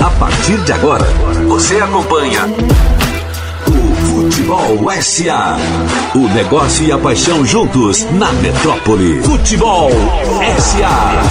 A partir de agora, você acompanha o Futebol SA. O negócio e a paixão juntos na metrópole. Futebol SA.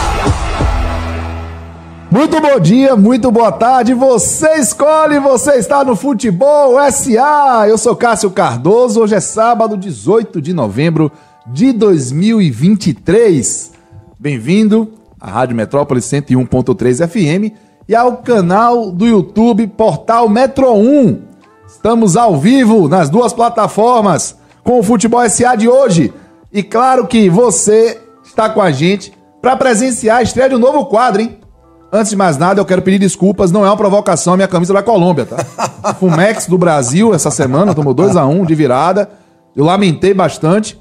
Muito bom dia, muito boa tarde. Você escolhe, você está no Futebol SA. Eu sou Cássio Cardoso. Hoje é sábado, 18 de novembro de 2023. Bem-vindo à Rádio Metrópole 101.3 FM e ao canal do YouTube Portal Metro 1. Estamos ao vivo nas duas plataformas com o Futebol SA de hoje. E claro que você está com a gente para presenciar a estreia de um novo quadro, hein? Antes de mais nada, eu quero pedir desculpas, não é uma provocação a minha camisa da Colômbia, tá? Fumex do Brasil essa semana tomou 2 a 1 um de virada. Eu lamentei bastante.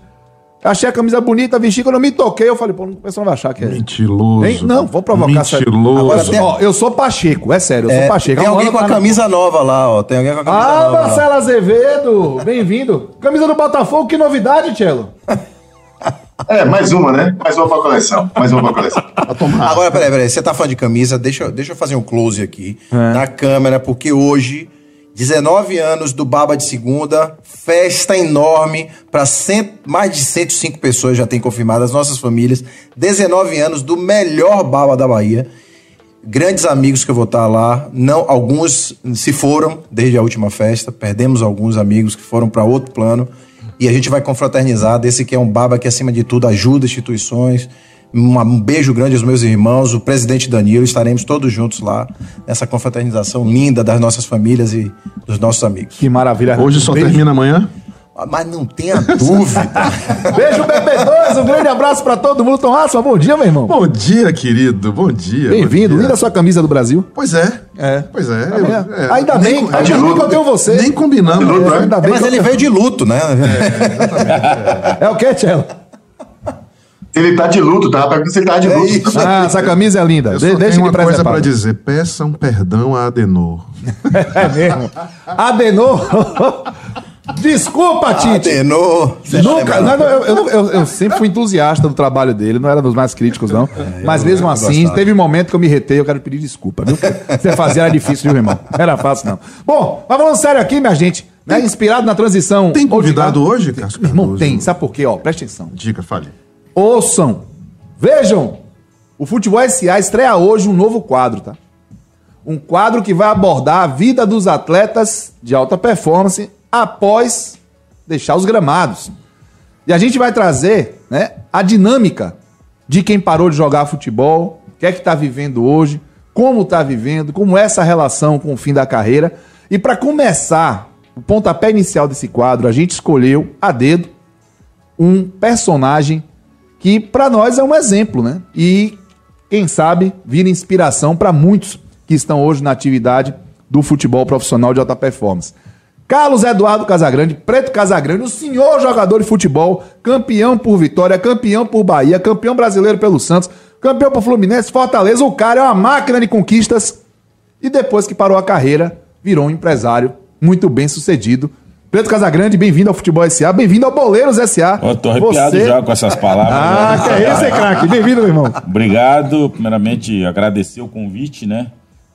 Achei a camisa bonita, vesti, quando eu me toquei, eu falei, pô, o pessoal não vai achar que é. Mentiroso. Hein? Não, vou provocar Mentiroso. Agora, ó, eu sou Pacheco, é sério, eu sou É, Pacheco. tem alguém com a tá na- camisa nova lá, ó. Tem alguém com a camisa Ah, nova. lá. Marcelo Azevedo, bem-vindo. Camisa do Botafogo, que novidade, Tchelo? É, mais uma, né? Mais uma pra coleção. Mais uma pra coleção. Agora, peraí, peraí. Você tá falando de camisa? Deixa, eu- deixa eu fazer um close aqui É. na câmera, porque hoje, 19 anos do Baba de Segunda, festa enorme para mais de 105 pessoas já tem confirmado, as nossas famílias. 19 anos do melhor Baba da Bahia. Grandes amigos que eu vou estar lá. Não, alguns se foram desde a última festa. Perdemos alguns amigos que foram para outro plano. E a gente vai confraternizar desse que é um baba que, acima de tudo, ajuda instituições. Um beijo grande aos meus irmãos, o presidente Danilo. Estaremos todos juntos lá nessa confraternização linda das nossas famílias e dos nossos amigos. Que maravilha. Hoje só Beijo. termina amanhã? Ah, Mas não tenha dúvida. Beijo, BP2, um grande abraço pra todo mundo. Tom Asma, bom dia, meu irmão. Bom dia, querido. Bom dia. Bem-vindo, linda sua camisa do Brasil. Pois é. É. Pois é. Tá eu- vendo? é. Ainda bem, Nem- ainda bem que eu tenho você. Nem combinamos. De luto, É. é? Ainda bem Mas ele veio de luto, né? É o que, Tchelo? Ele tá de luto, tava perguntando se ele tá de É luto. isso. Ah, essa camisa é linda. Eu De- só deixa tenho uma coisa preservar. pra dizer. Peçam perdão a Adenor. É mesmo. Adenor. Desculpa, Tite. Atenor. Nunca, não, não, eu, eu- eu- eu sempre fui entusiasta do trabalho dele, não era dos mais críticos, não. Mas mesmo assim, gostava. teve um momento que eu me retei, eu quero pedir desculpa, viu? Você fazia era difícil, viu, irmão? Era fácil, não. Bom, mas falando sério aqui, minha gente, né? Inspirado na transição. Tem convidado tá? hoje, Cássio irmão, tem. Sabe por quê? Ó, presta atenção. Dica, fale. Ouçam, vejam, o Futebol SA estreia hoje um novo quadro, tá? Um quadro que vai abordar a vida dos atletas de alta performance após deixar os gramados. E a gente vai trazer né, a dinâmica de quem parou de jogar futebol, o que é que está vivendo hoje, como está vivendo, como é essa relação com o fim da carreira. E para começar, o pontapé inicial desse quadro, a gente escolheu a dedo um personagem que para nós é um exemplo, né? E quem sabe vira inspiração para muitos que estão hoje na atividade do futebol profissional de alta performance. Carlos Eduardo Casagrande, Preto Casagrande, o senhor jogador de futebol, campeão por Vitória, campeão por Bahia, campeão brasileiro pelo Santos, campeão por Fluminense, Fortaleza, o cara é uma máquina de conquistas e depois que parou a carreira, virou um empresário muito bem sucedido. Preto Casagrande, bem-vindo ao Futebol SA, bem-vindo ao Boleiros SA. Eu tô arrepiado Você- já com essas palavras. Ah, né? que é isso, hein, craque? Bem-vindo, meu irmão. Obrigado. Primeiramente, agradecer o convite, né?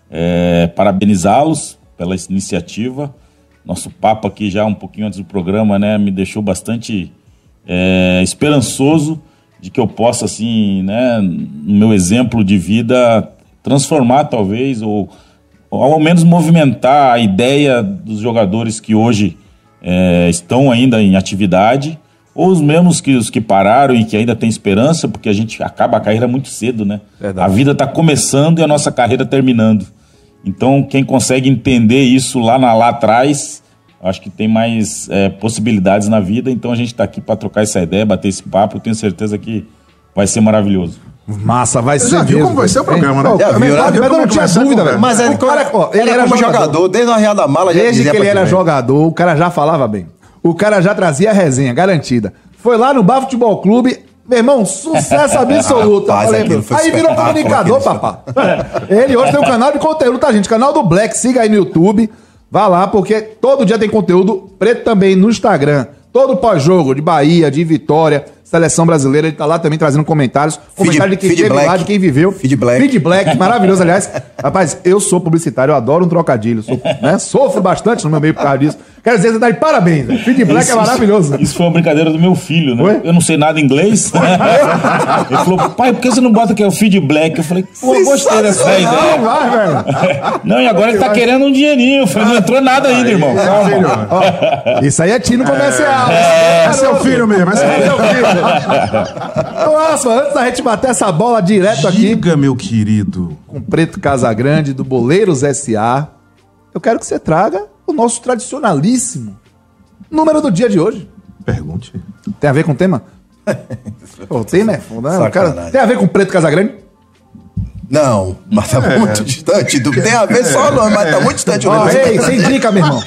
É, Parabenizá-los pela iniciativa. Nosso papo aqui já um pouquinho antes do programa, né? Me deixou bastante é, esperançoso de que eu possa, assim, né? No meu exemplo de vida, transformar talvez ou, ou ao menos movimentar a ideia dos jogadores que hoje é, estão ainda em atividade, ou os mesmos que os que pararam e que ainda têm esperança, porque a gente acaba a carreira muito cedo, né? Verdade. A vida está começando e a nossa carreira terminando. Então, quem consegue entender isso lá, na, lá atrás, acho que tem mais é, possibilidades na vida. Então, a gente está aqui para trocar essa ideia, bater esse papo. Eu tenho certeza que vai ser maravilhoso. Massa, vai Você ser já viu mesmo. como vai ser o programa, né? Pô, Já viu, né? eu não é que tinha dúvida, velho. Mas ele, o cara, ó, ele era como jogador, desde a Real da Mala já Desde que ele era né? jogador, o cara já falava bem. O cara já trazia a resenha, garantida. Foi lá no Bar Futebol Clube, meu irmão, sucesso absoluto. Rapaz, aí virou comunicador, papá. É. Ele hoje tem um canal de conteúdo, tá, gente? Canal do Black, siga aí no YouTube. Vá lá, porque todo dia tem conteúdo preto também no Instagram. Todo pós-jogo de Bahia, de Vitória, Seleção Brasileira. Ele tá lá também trazendo comentários. Comentário de quem esteve lá, de quem viveu. Feed black. Feed black, maravilhoso, aliás. Rapaz, eu sou publicitário, eu adoro um trocadilho. Sou, né? Sofro bastante no meu meio por causa disso. Quero dizer, você tá de parabéns. Né? Feed black Isso- é maravilhoso. Isso foi uma brincadeira do meu filho, né? Oi? Eu não sei nada inglês. Ele falou, pai, por que você não bota que é o feed black? Eu falei, pô, gostei dessa Não, ideia. vai, velho. Não, e agora ele tá querendo um dinheirinho. Eu falei, não entrou nada ainda, irmão. Calma. Ó, isso aí é tino comercial. É seu filho mesmo, é seu É filho. seu filho. Nossa, antes da gente bater essa bola direto aqui Diga, meu querido. com Preto Casagrande, do Boleiros SA, eu quero que você traga o nosso tradicionalíssimo número do dia de hoje. Pergunte. Tem a ver com o tema? O tema é foda, né? Cara-. Tem a ver com Preto Casagrande? Não, mas tá É. muito distante. Do... Tem a ver só o nome, mas tá muito distante. o Ó, negócio. ei, sem dica, meu irmão.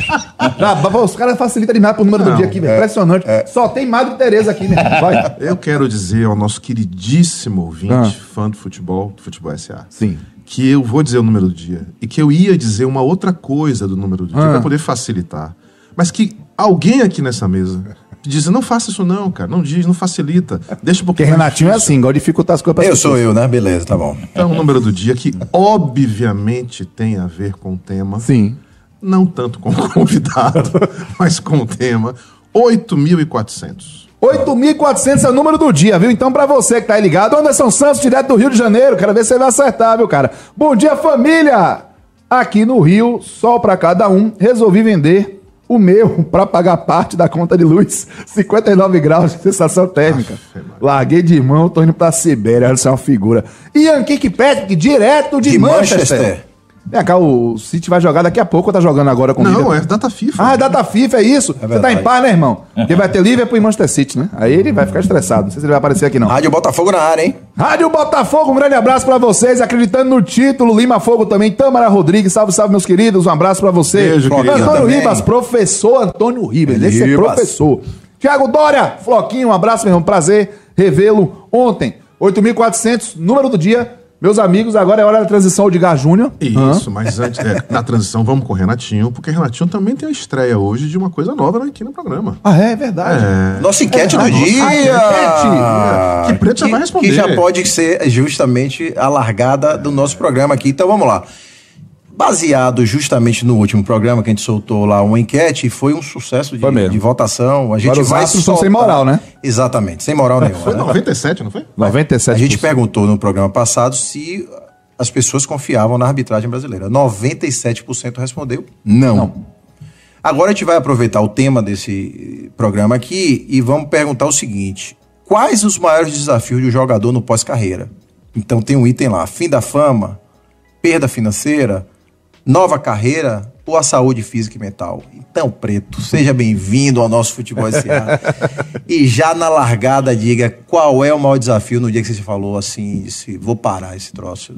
Já, os caras facilitam demais pro número do dia aqui, velho. Impressionante. Só tem Madre Tereza aqui, meu irmão. Vai. Eu quero dizer ao nosso queridíssimo ouvinte, Ah. fã do futebol, do Futebol SA, Sim. Que eu vou dizer o número do dia. E que eu ia dizer uma outra coisa do número do dia, Ah. pra poder facilitar. Mas que alguém aqui nessa mesa diz, não faça isso não, cara. Não diz, não facilita. Deixa um Porque pouquinho Renatinho é assim, gosta de dificultar as coisas pra Eu sou eu, né? Beleza, tá bom. Então, o número do dia que obviamente tem a ver com o tema. Sim. Não tanto com o convidado, mas com o tema. 8.400. 8.400 é o número do dia, viu? Então, pra você que tá aí ligado, Anderson Santos, direto do Rio de Janeiro. Quero ver se você vai acertar, viu, cara? Bom dia, família! Aqui no Rio, sol pra cada um, resolvi vender o meu pra pagar parte da conta de luz. 59 graus de sensação térmica. Larguei de mão, tô indo pra Sibéria. Olha, isso é uma figura. Ian Kirkpatrick, direto de, De Manchester. Manchester. Vem cá, o City vai jogar daqui a pouco ou tá jogando agora com o Não, Liverpool? é data FIFA. Ah, é data FIFA, é isso? Você tá em paz, né, irmão? Porque vai ter Liverpool e Manchester City, né? Aí ele vai ficar estressado. Não sei se ele vai aparecer aqui, não. Rádio Botafogo na área, hein? Rádio Botafogo, um grande abraço pra vocês. Acreditando no título, Lima Fogo também. Tamara Rodrigues, salve, salve, meus queridos. Um abraço pra você. Beijo, querido. Antônio Também. Ribas, professor Antônio Ribas. Esse é professor. Tiago Dória, Floquinho, um abraço, meu irmão. Prazer revê-lo ontem. 8.400, número do dia. Meus amigos, agora é hora da transição de Gar Júnior. Isso, mas antes, é, na transição, vamos com o Renatinho, porque o Renatinho também tem a estreia hoje de uma coisa nova aqui no programa. Ah, é verdade. Nossa enquete É, do dia. enquete. Que Preto já vai responder. Que já pode ser justamente a largada do nosso programa aqui. Então vamos lá. Baseado justamente no último programa que a gente soltou lá uma enquete, foi um sucesso de, de votação. A gente Agora os vai astros são sem moral, né? Exatamente, sem moral nenhuma. Foi né? 97, não foi? 97%. A gente perguntou no programa passado se as pessoas confiavam na arbitragem brasileira. 97% respondeu não. Agora a gente vai aproveitar o tema desse programa aqui e vamos perguntar o seguinte: quais os maiores desafios de um jogador no pós-carreira? Então tem um item lá: fim da fama, perda financeira, nova carreira ou a saúde física e mental? Então, Preto, seja bem-vindo ao nosso Futebol SA. e já na largada, diga qual é o maior desafio no dia que você falou assim: disse, vou parar esse troço.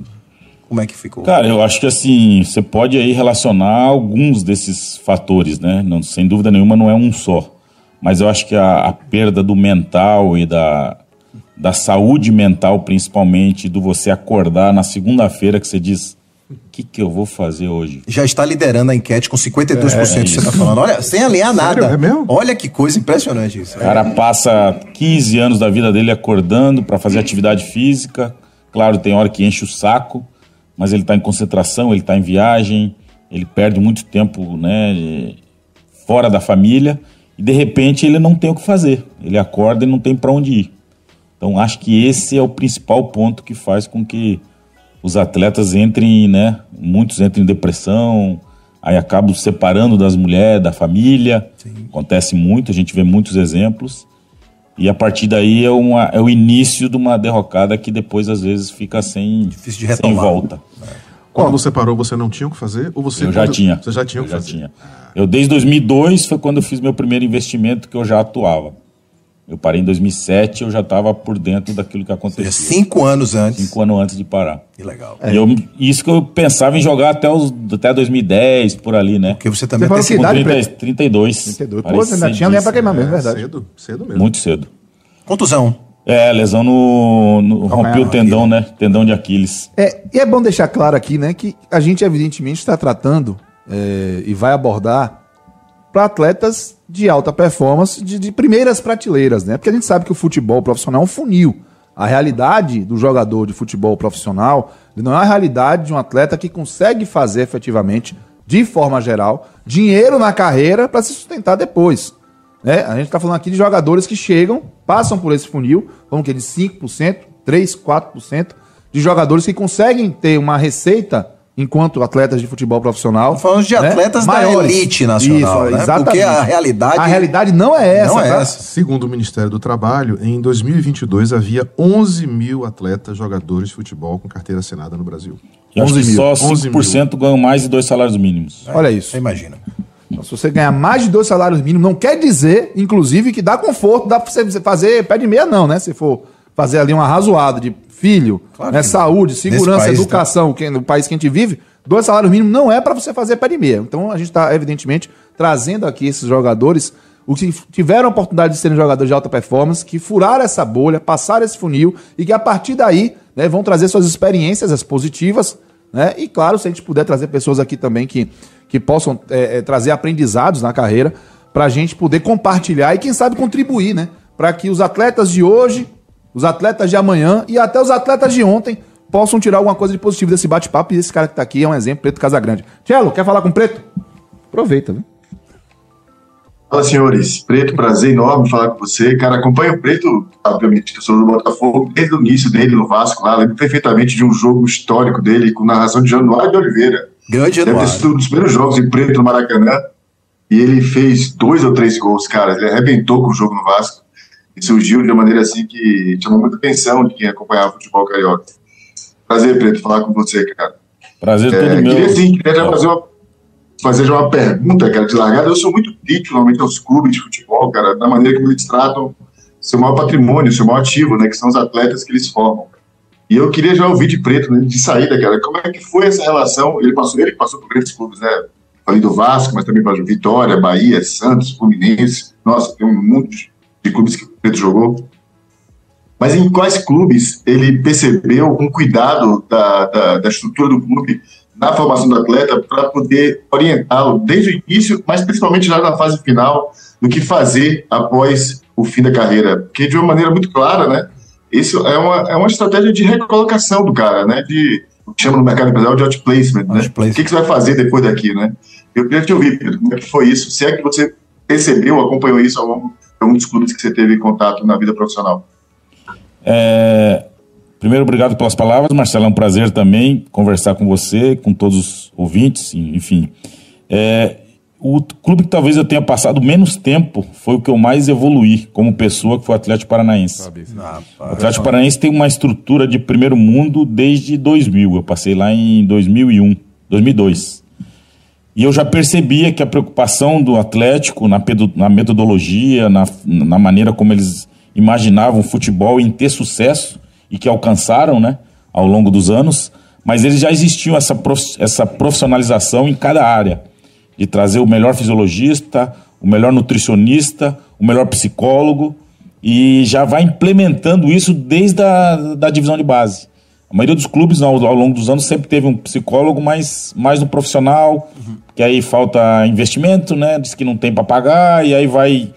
Como é que ficou? Cara, eu acho que assim, você pode aí relacionar alguns desses fatores, né? Não, sem dúvida nenhuma não é um só. Mas eu acho que a, a perda do mental e da, da saúde mental, principalmente, do você acordar na segunda-feira que você diz: o que, que eu vou fazer hoje? já está liderando a enquete com 52% que você está falando. Olha, sem alinhar nada. É mesmo? Olha que coisa impressionante isso. O cara passa 15 anos da vida dele acordando para fazer atividade física. Claro, tem hora que enche o saco, mas ele está em concentração, ele está em viagem, ele perde muito tempo né, fora da família e de repente ele não tem o que fazer. Ele acorda e não tem para onde ir. Então acho que esse é o principal ponto que faz com que os atletas entrem, né? Muitos entram em depressão, aí acabam se separando das mulheres, da família. Acontece muito, a gente vê muitos exemplos. E a partir daí é, uma, é o início de uma derrocada que depois às vezes fica sem, Difícil de sem retomar. volta. Quando você parou, você não tinha o que fazer? Ou você Eu já tinha. Você já tinha o eu que já fazer? tinha. Eu desde 2002 foi quando eu fiz meu primeiro investimento que eu já atuava. Eu parei em 2007, eu já estava por dentro daquilo que acontecia. Cinco anos antes. Cinco anos antes de parar. Que legal. E eu, isso que eu pensava em jogar até, os, até 2010, por ali, né? Porque você também Você tem que Com idade, 30, Preto? 32. 32. Parei Pô, você ainda tinha lenha pra queimar mesmo, é verdade. Cedo, cedo mesmo. Muito cedo. contusão. É, lesão no. no rompeu o tendão, né? Tendão de Aquiles. É, e é bom deixar claro aqui, né, que a gente evidentemente está tratando é, e vai abordar para atletas de alta performance, de, de primeiras prateleiras, né? Porque a gente sabe que o futebol profissional é um funil. A realidade do jogador de futebol profissional não é a realidade de um atleta que consegue fazer efetivamente, de forma geral, dinheiro na carreira para se sustentar depois. Né? A gente está falando aqui de jogadores que chegam, passam por esse funil, vamos que de 5%, 3%, 4%, de jogadores que conseguem ter uma receita enquanto atletas de futebol profissional. Falando de né? atletas da Maiores. elite nacional, Isso, né? exatamente. Porque a realidade- A realidade não é essa. Não é tá? essa. Segundo o Ministério do Trabalho, em 2022 havia 11 mil atletas jogadores de futebol com carteira assinada no Brasil. Eu acho 11 que mil. só 11 5% ganham mais de dois salários mínimos. Olha isso. Você imagina. Então, se você ganhar mais de dois salários mínimos, não quer dizer, inclusive, que dá conforto, dá pra você fazer pé de meia, não, né? Se for fazer ali uma razoada de filho, Claro né? saúde, segurança, país, educação, que, no país que a gente vive, dois salários mínimos não é para você fazer pé de meia. Então a gente está, evidentemente, trazendo aqui esses jogadores, os que tiveram a oportunidade de serem jogadores de alta performance, que furaram essa bolha, passaram esse funil e que a partir daí né, vão trazer suas experiências, as positivas, né? E claro, se a gente puder trazer pessoas aqui também que, que possam é, é, trazer aprendizados na carreira, para a gente poder compartilhar e, quem sabe, contribuir, né? Para que os atletas de hoje, os atletas de amanhã e até os atletas de ontem possam tirar alguma coisa de positivo desse bate-papo. E esse cara que tá aqui é um exemplo, Preto Casagrande. Tchelo, quer falar com o Preto? Aproveita, viu? Fala, senhores. Preto, prazer enorme falar com você. Cara, acompanho o Preto, obviamente, eu sou do Botafogo, desde o início dele no Vasco lá. Lembro perfeitamente de um jogo histórico dele com narração de Januário de Oliveira. Grande Deve ter Januário. sido um dos primeiros jogos em Preto no Maracanã. E ele fez dois ou três gols, cara. Ele arrebentou com o jogo no Vasco. E surgiu de uma maneira assim que chamou muita atenção de quem acompanhava o futebol carioca. Prazer, Preto, falar com você, cara. Prazer É, todo meu. queria sim, queria já fazer uma, fazer já uma pergunta, cara, de largada. Eu sou muito crítico, normalmente, aos clubes de futebol, cara, da maneira como eles tratam seu maior patrimônio, seu maior ativo, né, que são os atletas que eles formam. E eu queria já ouvir de preto, né, de saída, cara, como é que foi essa relação? Ele passou, ele passou por grandes clubes, né? Falei do Vasco, mas também para Vitória, Bahia, Santos, Fluminense. Nossa, tem um monte de- de clubes que o Preto jogou. Mas em quais clubes ele percebeu um cuidado da, da, da estrutura do clube na formação do atleta para poder orientá-lo desde o início, mas principalmente já na fase final, do que fazer após o fim da carreira? Porque de uma maneira muito clara, né? Isso é uma, é uma estratégia de recolocação do cara, né? De o que chama no mercado empresarial de outplacement, né? Outplacement. O que, que você vai fazer depois daqui, né? Eu queria te ouvir, Pedro, como é que foi isso? Se é que você percebeu, acompanhou isso ao longo algum dos clubes que você teve contato na vida profissional. É, primeiro, obrigado pelas palavras, Marcelo. É um prazer também conversar com você, com todos os ouvintes, enfim. É, o clube que talvez eu tenha passado menos tempo foi o que eu mais evoluí como pessoa, que foi o Atlético Paranaense. O Atlético Paranaense tem uma estrutura de primeiro mundo desde 2000. Eu passei lá em 2001, 2002. E eu já percebia que a preocupação do Atlético na, na metodologia, na, na maneira como eles imaginavam o futebol em ter sucesso e que alcançaram né, ao longo dos anos, mas eles já existiam essa, prof- essa profissionalização em cada área, de trazer o melhor fisiologista, o melhor nutricionista, o melhor psicólogo, e já vai implementando isso desde a da divisão de base. A maioria dos clubes ao, ao longo dos anos sempre teve um psicólogo mais, mais no profissional, que aí falta investimento, né? Diz que não tem para pagar, e aí vai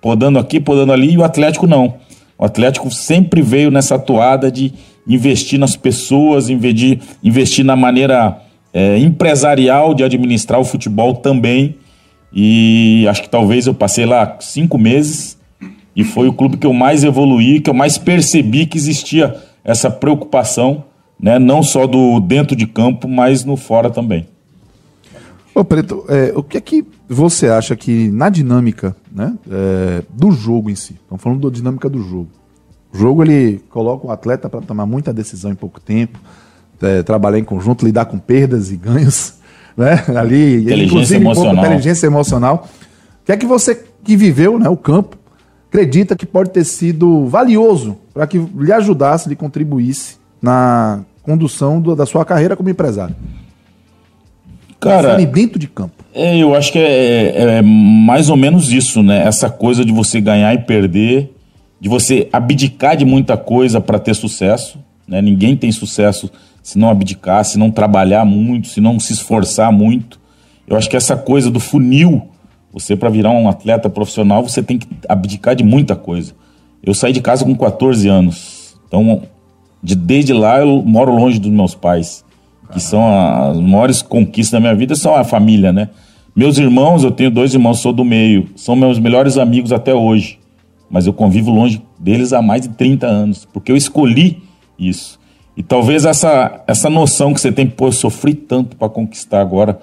podando aqui, podando ali, e o Atlético não. O Atlético sempre veio nessa toada de investir nas pessoas, investir, investir na maneira é, empresarial de administrar o futebol também. E acho que talvez eu passei lá cinco meses e foi o clube que eu mais evoluí, que eu mais percebi que existia essa preocupação, né, não só do dentro de campo, mas no fora também. Ô, Preto, é, o que é que você acha que na dinâmica né, é, do jogo em si, estamos falando da dinâmica do jogo. O jogo ele coloca o atleta para tomar muita decisão em pouco tempo, é, trabalhar em conjunto, lidar com perdas e ganhos, né? Ali, Inteligência inclusive, um emocional. inteligência emocional. O que é que você que viveu né, o campo acredita que pode ter sido valioso para que lhe ajudasse, lhe contribuísse na condução do- da sua carreira como empresário? Cara, dentro de campo. É, eu acho que é, é mais ou menos isso, né? Essa coisa de você ganhar e perder, de você abdicar de muita coisa para ter sucesso. Né? Ninguém tem sucesso se não abdicar, se não trabalhar muito, se não se esforçar muito. Eu acho que essa coisa do funil Você, para virar um atleta profissional, você tem que abdicar de muita coisa. Eu saí de casa com 14 anos. Então, de, desde lá, eu moro longe dos meus pais. Que são as maiores conquistas da minha vida, são a família, né? Meus irmãos, eu tenho dois irmãos, sou do meio. São meus melhores amigos até hoje. Mas eu convivo longe deles há mais de 30 anos. Porque eu escolhi isso. E talvez essa, essa noção que você tem, pô, eu sofri tanto para conquistar agora,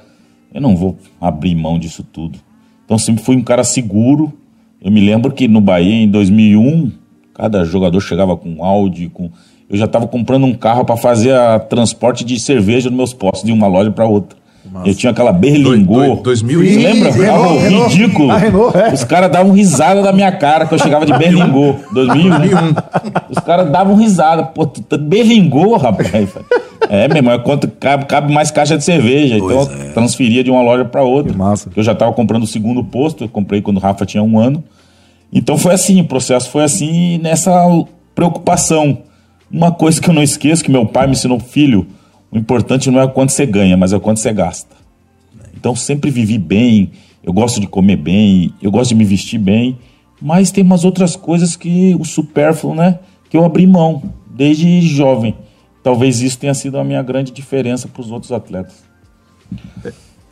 eu não vou abrir mão disso tudo. Então sempre fui um cara seguro. Eu me lembro que no Bahia, em 2001, cada jogador chegava com Audi, com... eu já estava comprando um carro para fazer a transporte de cerveja nos meus postos de uma loja para outra. Eu tinha aquela doi- 2000 e- Lembra? Renault, Renault. ridículo. A Renault, é. Os caras davam risada da minha cara que eu chegava de Berlingo. 2001. Os caras davam risada. Pô, tu tá Berlingo, rapaz. É, meu irmão, é quanto cabe, cabe mais caixa de cerveja. então eu transferia de uma loja para outra. Que massa. Eu já estava comprando o segundo posto, eu comprei quando o Rafa tinha um ano. Então foi assim, o processo foi assim, nessa preocupação. Uma coisa que eu não esqueço, que meu pai me ensinou, filho, o importante não é quanto você ganha, mas é quanto você gasta. Então sempre vivi bem, eu gosto de comer bem, eu gosto de me vestir bem, mas tem umas outras coisas que o supérfluo, né, que eu abri mão desde jovem. Talvez isso tenha sido a minha grande diferença para os outros atletas.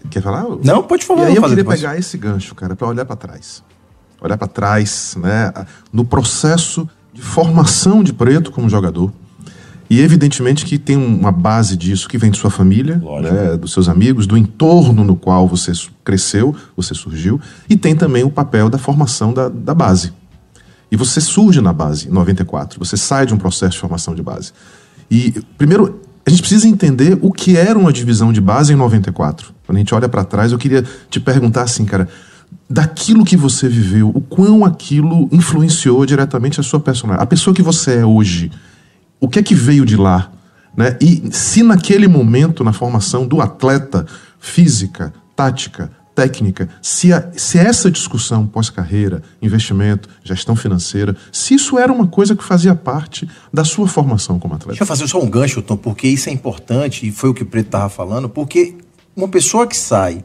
Quer falar? Não, pode falar, E aí eu queria depois. pegar esse gancho, cara, para olhar para trás. Olhar para trás, né, no processo de formação de Preto como jogador. E evidentemente que tem uma base disso que vem de sua família, né, dos seus amigos, do entorno no qual você cresceu, você surgiu, e tem também o papel da formação da, da base. E você surge na base, em 94. Você sai de um processo de formação de base. E, primeiro, a gente precisa entender o que era uma divisão de base em 94. Quando a gente olha para trás, eu queria te perguntar assim, cara, daquilo que você viveu, o quão aquilo influenciou diretamente a sua personalidade. A pessoa que você é hoje, o que é que veio de lá? Né? E se naquele momento, na formação do atleta, física, tática, técnica, se, a- se essa discussão pós-carreira, investimento, gestão financeira, se isso era uma coisa que fazia parte da sua formação como atleta. Deixa eu fazer só um gancho, Tom, porque isso é importante, e foi o que o Preto estava falando, porque uma pessoa que sai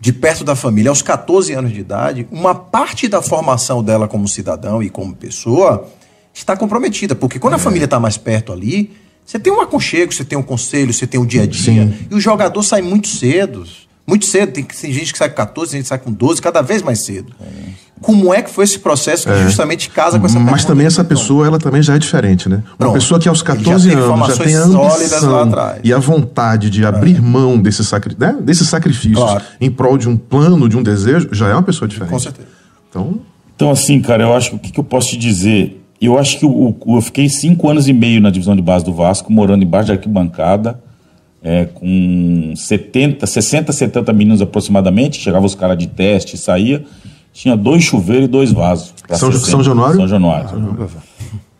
de perto da família aos 14 anos de idade, uma parte da formação dela como cidadão e como pessoa está comprometida, porque quando a família está mais perto ali, você tem um aconchego, você tem um conselho, você tem um dia a dia, Sim. e o jogador sai muito cedo. Muito cedo, tem, tem gente que sai com 14, tem gente que sai com 12, cada vez mais cedo. Como é que foi esse processo que justamente casa com essa Mas também essa pessoa, ela também já é diferente, né? Uma Pronto. pessoa que aos Ele já 14 teve anos já tem a sólidas lá ambição atrás. É. e a vontade de abrir mão desse, sacri né? desses sacrifícios Claro. em prol de um plano, de um desejo, já é uma pessoa diferente. Com certeza. Então, Então, assim, cara, eu acho que o que eu posso te dizer? Eu acho que o- o- eu fiquei cinco anos e meio na divisão de base do Vasco, morando embaixo da arquibancada, é, com 70, 60, 70 meninos aproximadamente. Chegavam os caras de teste, saía. Tinha dois chuveiros e dois vasos. São- 60. São Januário? São Januário.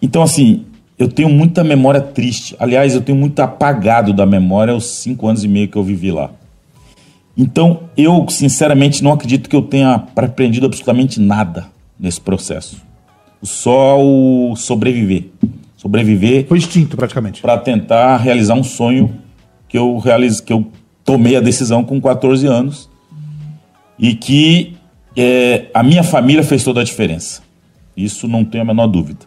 Então, assim, eu tenho muita memória triste. Aliás, eu tenho muito apagado da memória os cinco anos e meio que eu vivi lá. Então, eu, sinceramente, não acredito que eu tenha aprendido absolutamente nada nesse processo. Só o sobreviver. Sobreviver Foi extinto, praticamente. para tentar realizar um sonho que eu realize, que eu tomei a decisão com 14 anos e que é, a minha família fez toda a diferença. Isso não tenho a menor dúvida.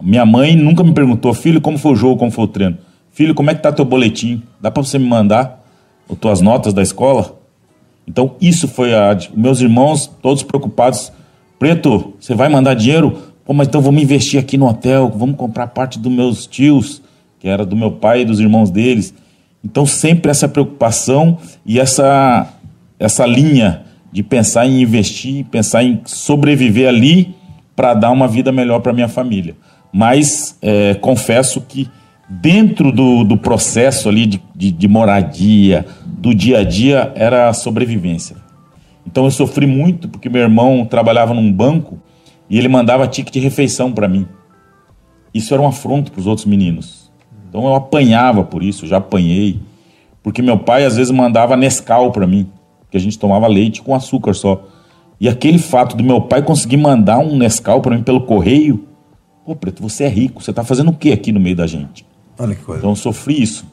Minha mãe nunca me perguntou, filho, como foi o jogo, como foi o treino. Filho, como é que tá teu boletim? Dá para você me mandar as tuas notas da escola? Então isso foi a meus irmãos todos preocupados. Preto, você vai mandar dinheiro? Pô, mas então vamos investir aqui no hotel, vamos comprar parte dos meus tios, que era do meu pai e dos irmãos deles. Então sempre essa preocupação e essa essa linha de pensar em investir, pensar em sobreviver ali para dar uma vida melhor para minha família. Mas é, confesso que dentro do, do processo ali de, de, de moradia, do dia a dia, era a sobrevivência. Então eu sofri muito porque meu irmão trabalhava num banco e ele mandava ticket de refeição para mim. Isso era um afronto para os outros meninos. Então eu apanhava por isso, já apanhei. Porque meu pai às vezes mandava Nescau para mim, que a gente tomava leite com açúcar só. E aquele fato do meu pai conseguir mandar um Nescau para mim pelo correio, pô, Preto, você é rico, você tá fazendo o que aqui no meio da gente? Olha que coisa. Então eu sofri isso.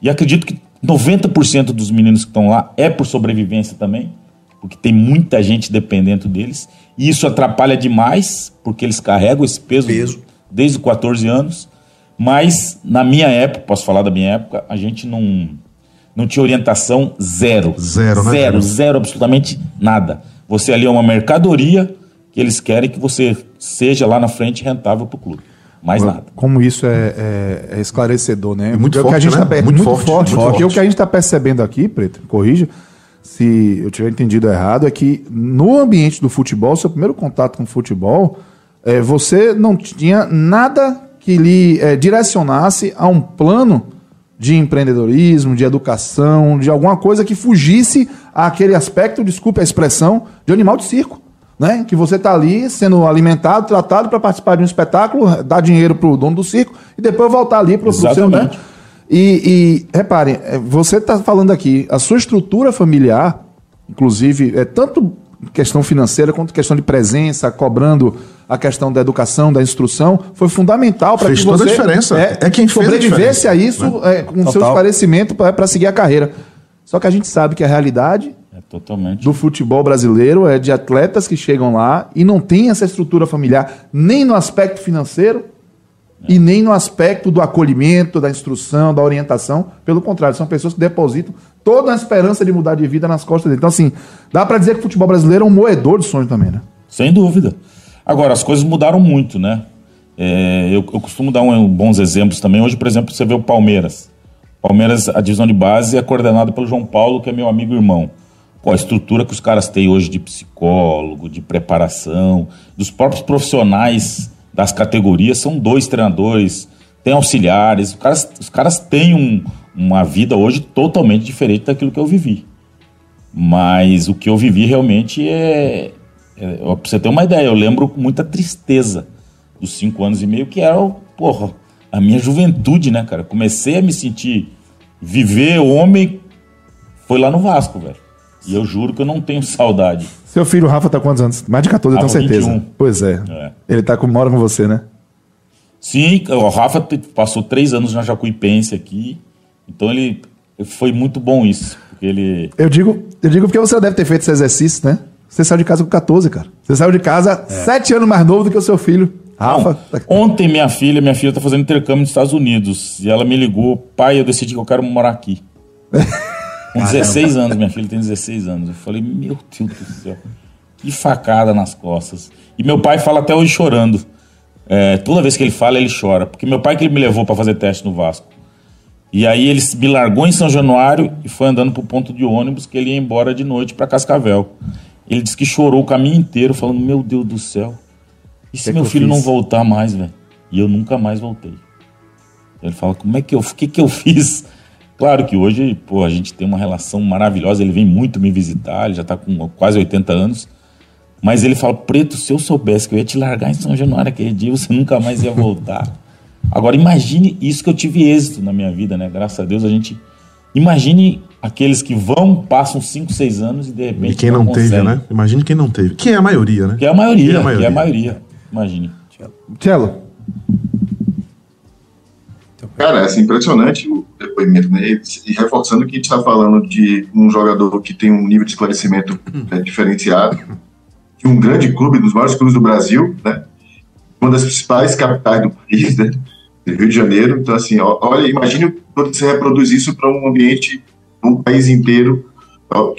E acredito que 90% dos meninos que estão lá é por sobrevivência também. porque tem muita gente dependendo deles, e isso atrapalha demais, porque eles carregam esse peso, Peso. desde os 14 anos. Mas na minha época, posso falar da minha época, a gente não, não tinha orientação zero. Zero, né, Zero, zero, absolutamente nada. Você ali é uma mercadoria que eles querem que você seja lá na frente rentável para o clube. Mais nada. Como isso é, é- é esclarecedor, né? Muito que a forte, gente né? tá Muito muito, forte, forte. Porque forte. o que a gente está percebendo aqui, Preto, corrija, se eu tiver entendido errado, é que no ambiente do futebol, seu primeiro contato com o futebol, é, você não tinha nada que lhe é, direcionasse a um plano de empreendedorismo, de educação, de alguma coisa que fugisse àquele aspecto, desculpe a expressão, de animal de circo. Né? Que você está ali sendo alimentado, tratado para participar de um espetáculo, dar dinheiro para o dono do circo e depois voltar ali para o seu. Né? E, e reparem, é, você está falando aqui, a sua estrutura familiar, inclusive, é tanto questão financeira quanto questão de presença, cobrando a questão da educação, da instrução, foi fundamental para que Fez toda você a diferença. É quem fez a sobrevivesse diferença, a isso é, com seu Total. esclarecimento para seguir a carreira. Só que a gente sabe que a realidade É totalmente. do futebol brasileiro é de atletas que chegam lá e não tem essa estrutura familiar nem no aspecto financeiro e nem no aspecto do acolhimento, da instrução, da orientação. Pelo contrário, são pessoas que depositam toda a esperança de mudar de vida nas costas dele. Então, assim, dá para dizer que o futebol brasileiro é um moedor de sonhos também, né? Sem dúvida. Agora, as coisas mudaram muito, né? É, eu, eu costumo dar um, bons exemplos também. Hoje, por exemplo, você vê o Palmeiras. Palmeiras, a divisão de base é coordenada pelo João Paulo, que é meu amigo e irmão. Pô, a estrutura que os caras têm hoje de psicólogo, de preparação, dos próprios profissionais das categorias, são dois treinadores, tem auxiliares. Os caras, os caras têm um- uma vida hoje totalmente diferente daquilo que eu vivi. Mas o que eu vivi realmente é. é pra você ter uma ideia, eu lembro com muita tristeza dos cinco anos e meio, que era, porra, a minha juventude, né, cara? Comecei a me sentir. Viver homem foi lá no Vasco, velho. E eu juro que eu não tenho saudade. Seu filho Rafa tá quantos anos? Mais de 14, eu tenho Rafa, certeza. 21. Pois é. É. Ele tá com, mora com você, né? Sim, o Rafa passou três anos na Jacuipense aqui. Então ele. Foi muito bom isso. Porque ele. Eu digo, eu digo porque você deve ter feito esse exercício, né? Você saiu de casa com 14, cara. Você saiu de casa sete anos mais novo do que o seu filho. Rafa. Não, ontem minha filha, minha filha tá fazendo intercâmbio nos Estados Unidos. E ela me ligou, pai, eu decidi que eu quero morar aqui. Com 16 anos, minha filha tem 16 anos. Eu falei, meu Deus do céu, que facada nas costas. E meu pai fala até hoje chorando. É, toda vez que ele fala, ele chora. Porque meu pai que ele me levou para fazer teste no Vasco. E aí ele me largou em São Januário e foi andando pro ponto de ônibus que ele ia embora de noite para Cascavel. Ele disse que chorou o caminho inteiro, falando: Meu Deus do céu, e se Que meu que filho não voltar mais, velho? E eu nunca mais voltei. Ele fala: Como é que eu, o que que eu fiz? Claro que hoje, pô, a gente tem uma relação maravilhosa. Ele vem muito me visitar, ele já tá com quase 80 anos. Mas ele fala: Preto, se eu soubesse que eu ia te largar em São Januário aquele dia, você nunca mais ia voltar. Agora imagine isso que eu tive êxito na minha vida, né? Graças a Deus a gente. Imagine aqueles que vão, passam 5, 6 anos e de repente. E quem não teve, conseguem. né? Imagine quem não teve. Que é a maioria, né? Que é a maioria, Que que é a é a maioria. maioria. Imagine. Tchelo, Cara, é impressionante o depoimento, né? E reforçando que a gente está falando de um jogador que tem um nível de esclarecimento né, diferenciado, de um grande clube, dos maiores clubes do Brasil, né? Uma das principais capitais do país, né? do Rio de Janeiro. Então, assim, olha, imagine quando você reproduz isso para um ambiente, um país inteiro,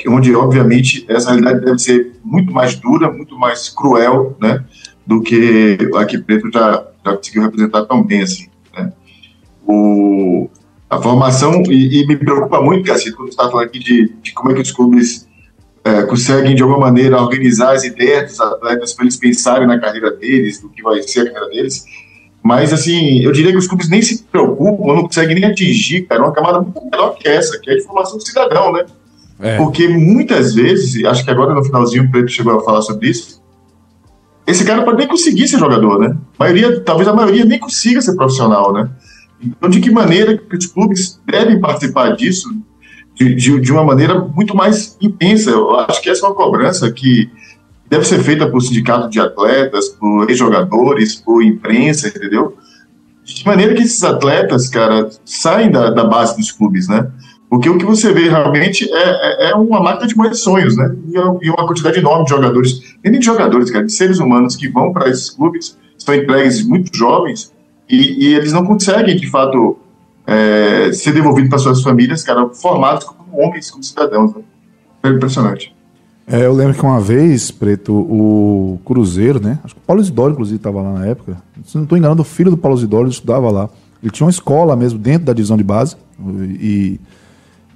onde, obviamente, essa realidade deve ser muito mais dura, muito mais cruel, né? Do que a que Preto já, já conseguiu representar tão bem, assim? O, a formação, e, e me preocupa muito, Cacito, quando você está falando aqui de, de como é que os clubes é, conseguem, de alguma maneira, organizar as ideias dos atletas para eles pensarem na carreira deles, do que vai ser a carreira deles. Mas, assim, eu diria que os clubes nem se preocupam, não conseguem nem atingir, cara, uma camada muito menor que essa, que é de formação do cidadão, né? Porque muitas vezes, acho que agora no finalzinho o Preto chegou a falar sobre isso, esse cara pode nem conseguir ser jogador, né? A maioria, talvez a maioria nem consiga ser profissional, né? Então, de que maneira que os clubes devem participar disso de, de, de uma maneira muito mais intensa? Eu acho que essa é uma cobrança que deve ser feita por sindicato de atletas, por ex-jogadores, por imprensa, entendeu? De maneira que esses atletas, cara, saem da, da base dos clubes, né? Porque o que você vê realmente é, é, é uma máquina de moer sonhos, né? E, é- e uma quantidade enorme de jogadores, nem de jogadores, cara, de seres humanos que vão para esses clubes, estão entregues muito jovens, e, e eles não conseguem, de fato, é, ser devolvidos para suas famílias, cara, formados como homens, como cidadãos. Né? É impressionante. É, eu lembro que uma vez, Preto, o Cruzeiro, né? Acho que o Paulo Isidoro, inclusive, estava lá na época. Se não estou enganando, o filho do Paulo Isidoro ele estudava lá. Ele tinha uma escola mesmo dentro da divisão de base. E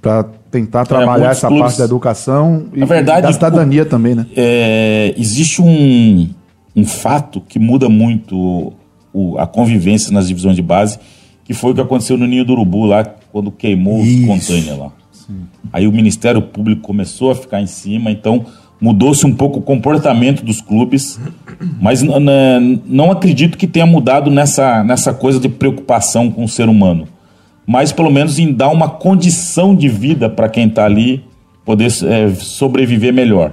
para tentar trabalhar É, essa clubes- parte da educação e verdade, da cidadania também, né? é, existe um, um fato que muda muito o- a convivência nas divisões de base, que foi o que aconteceu no Ninho do Urubu lá, quando queimou os Isso. containers lá. Aí o Ministério Público começou a ficar em cima, então mudou-se um pouco o comportamento dos clubes, mas não acredito que tenha mudado nessa, nessa coisa de preocupação com o ser humano, mas pelo menos em dar uma condição de vida para quem está ali poder é, sobreviver melhor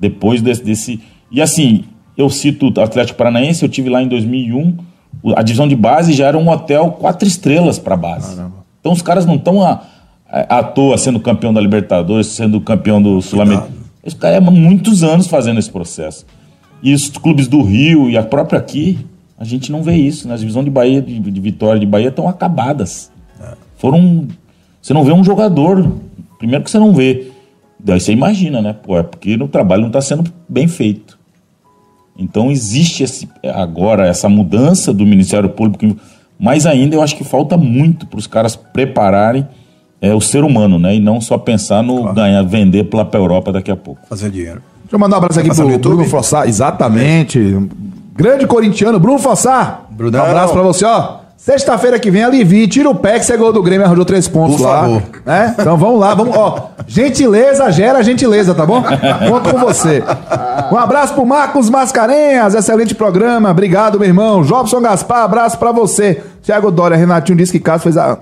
depois desse, desse. E assim, eu cito o Atlético Paranaense, eu tive lá em 2001, o- a divisão de base já era um hotel quatro estrelas para base. Então os caras não estão à, à toa sendo campeão da Libertadores, sendo campeão do Sul-Americano. Esse cara é muitos anos fazendo esse processo. E os clubes do Rio e a própria aqui, a gente não vê isso. Na divisão de Bahia, de, de Vitória de Bahia, estão acabadas. Foram. Você não vê um jogador. Primeiro que você não vê. Daí você imagina, né? Pô, é porque o trabalho não está sendo bem feito. Então existe esse, agora essa mudança do Ministério Público, mas ainda eu acho que falta muito para os caras prepararem é, o ser humano, né? E não só pensar no ganhar, vender lá para Europa daqui a pouco. Fazer dinheiro. Deixa eu mandar um abraço aqui pro YouTube? Bruno Fossar. Exatamente. Grande corintiano, Bruno Fossar. Brunão. Um abraço pra você, ó. Sexta-feira que vem, Alivi, tira o pé que você é gol do Grêmio, arranjou três pontos Por lá. favor. Né? Então vamos lá, vamos, ó. Gentileza gera gentileza, tá bom? Conto com você. Um abraço pro Marcos Mascarenhas, excelente programa. Obrigado, meu irmão. Jobson Gaspar, abraço pra você. Tiago Dória, Renatinho disse que Cássio fez a.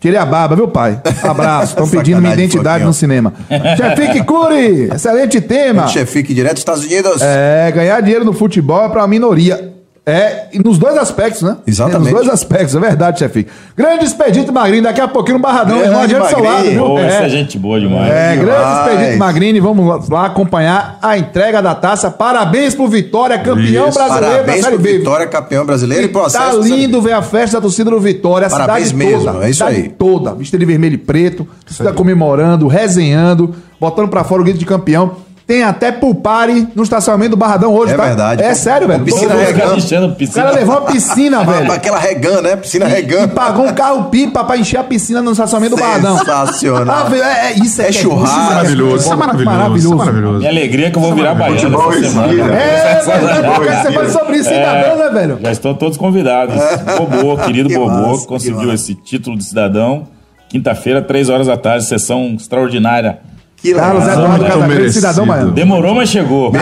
Tirei a barba, viu, pai? Abraço. Estão pedindo minha identidade no cinema. Chefique Curi, excelente tema. Chefique direto dos Estados Unidos. É, ganhar dinheiro no futebol é pra minoria. É, e nos dois aspectos, né? Exatamente. Nos dois aspectos, é verdade, chefe. Grande Expedito Magrinho, daqui a pouquinho no Barradão, Grande irmão, adiante do seu lado, viu? Pô, essa é É, gente boa demais. é, grande demais. Expedito Magrini, vamos lá acompanhar a entrega da taça. Parabéns pro Vitória, campeão Isso. brasileiro Parabéns da Série pro B. Vitória, campeão brasileiro e Tá processo. B. lindo ver a festa da torcida do Vitória, a Parabéns cidade mesmo, toda. é isso aí. toda, vestida de vermelho e preto, torcida comemorando, resenhando, botando pra fora o grito de campeão. Tem até pulpare no estacionamento do Barradão hoje, É tá? verdade. É sério, velho. Piscina regando. O piscina. cara levou uma piscina, velho. Aquela regan, né? Piscina E regan. pagou um carro-pipa pra encher a piscina no estacionamento do Barradão. Sensacional. Ah, é, é- isso é, É que churrasco. isso Maravilhoso, isso é maravilhoso. Isso é maravilhoso. Minha alegria é que eu vou virar baiano essa semana. respira. É, velho, você fale sobre isso, cidadão, né, velho? Já estão todos convidados. Bobô, querido Que Bobô, que conseguiu esse título de cidadão. Quinta-feira, três horas da tarde, sessão extraordinária. Que Carlos legal. Eduardo muito Casagrande, cidadão baiano. Demorou, mas chegou.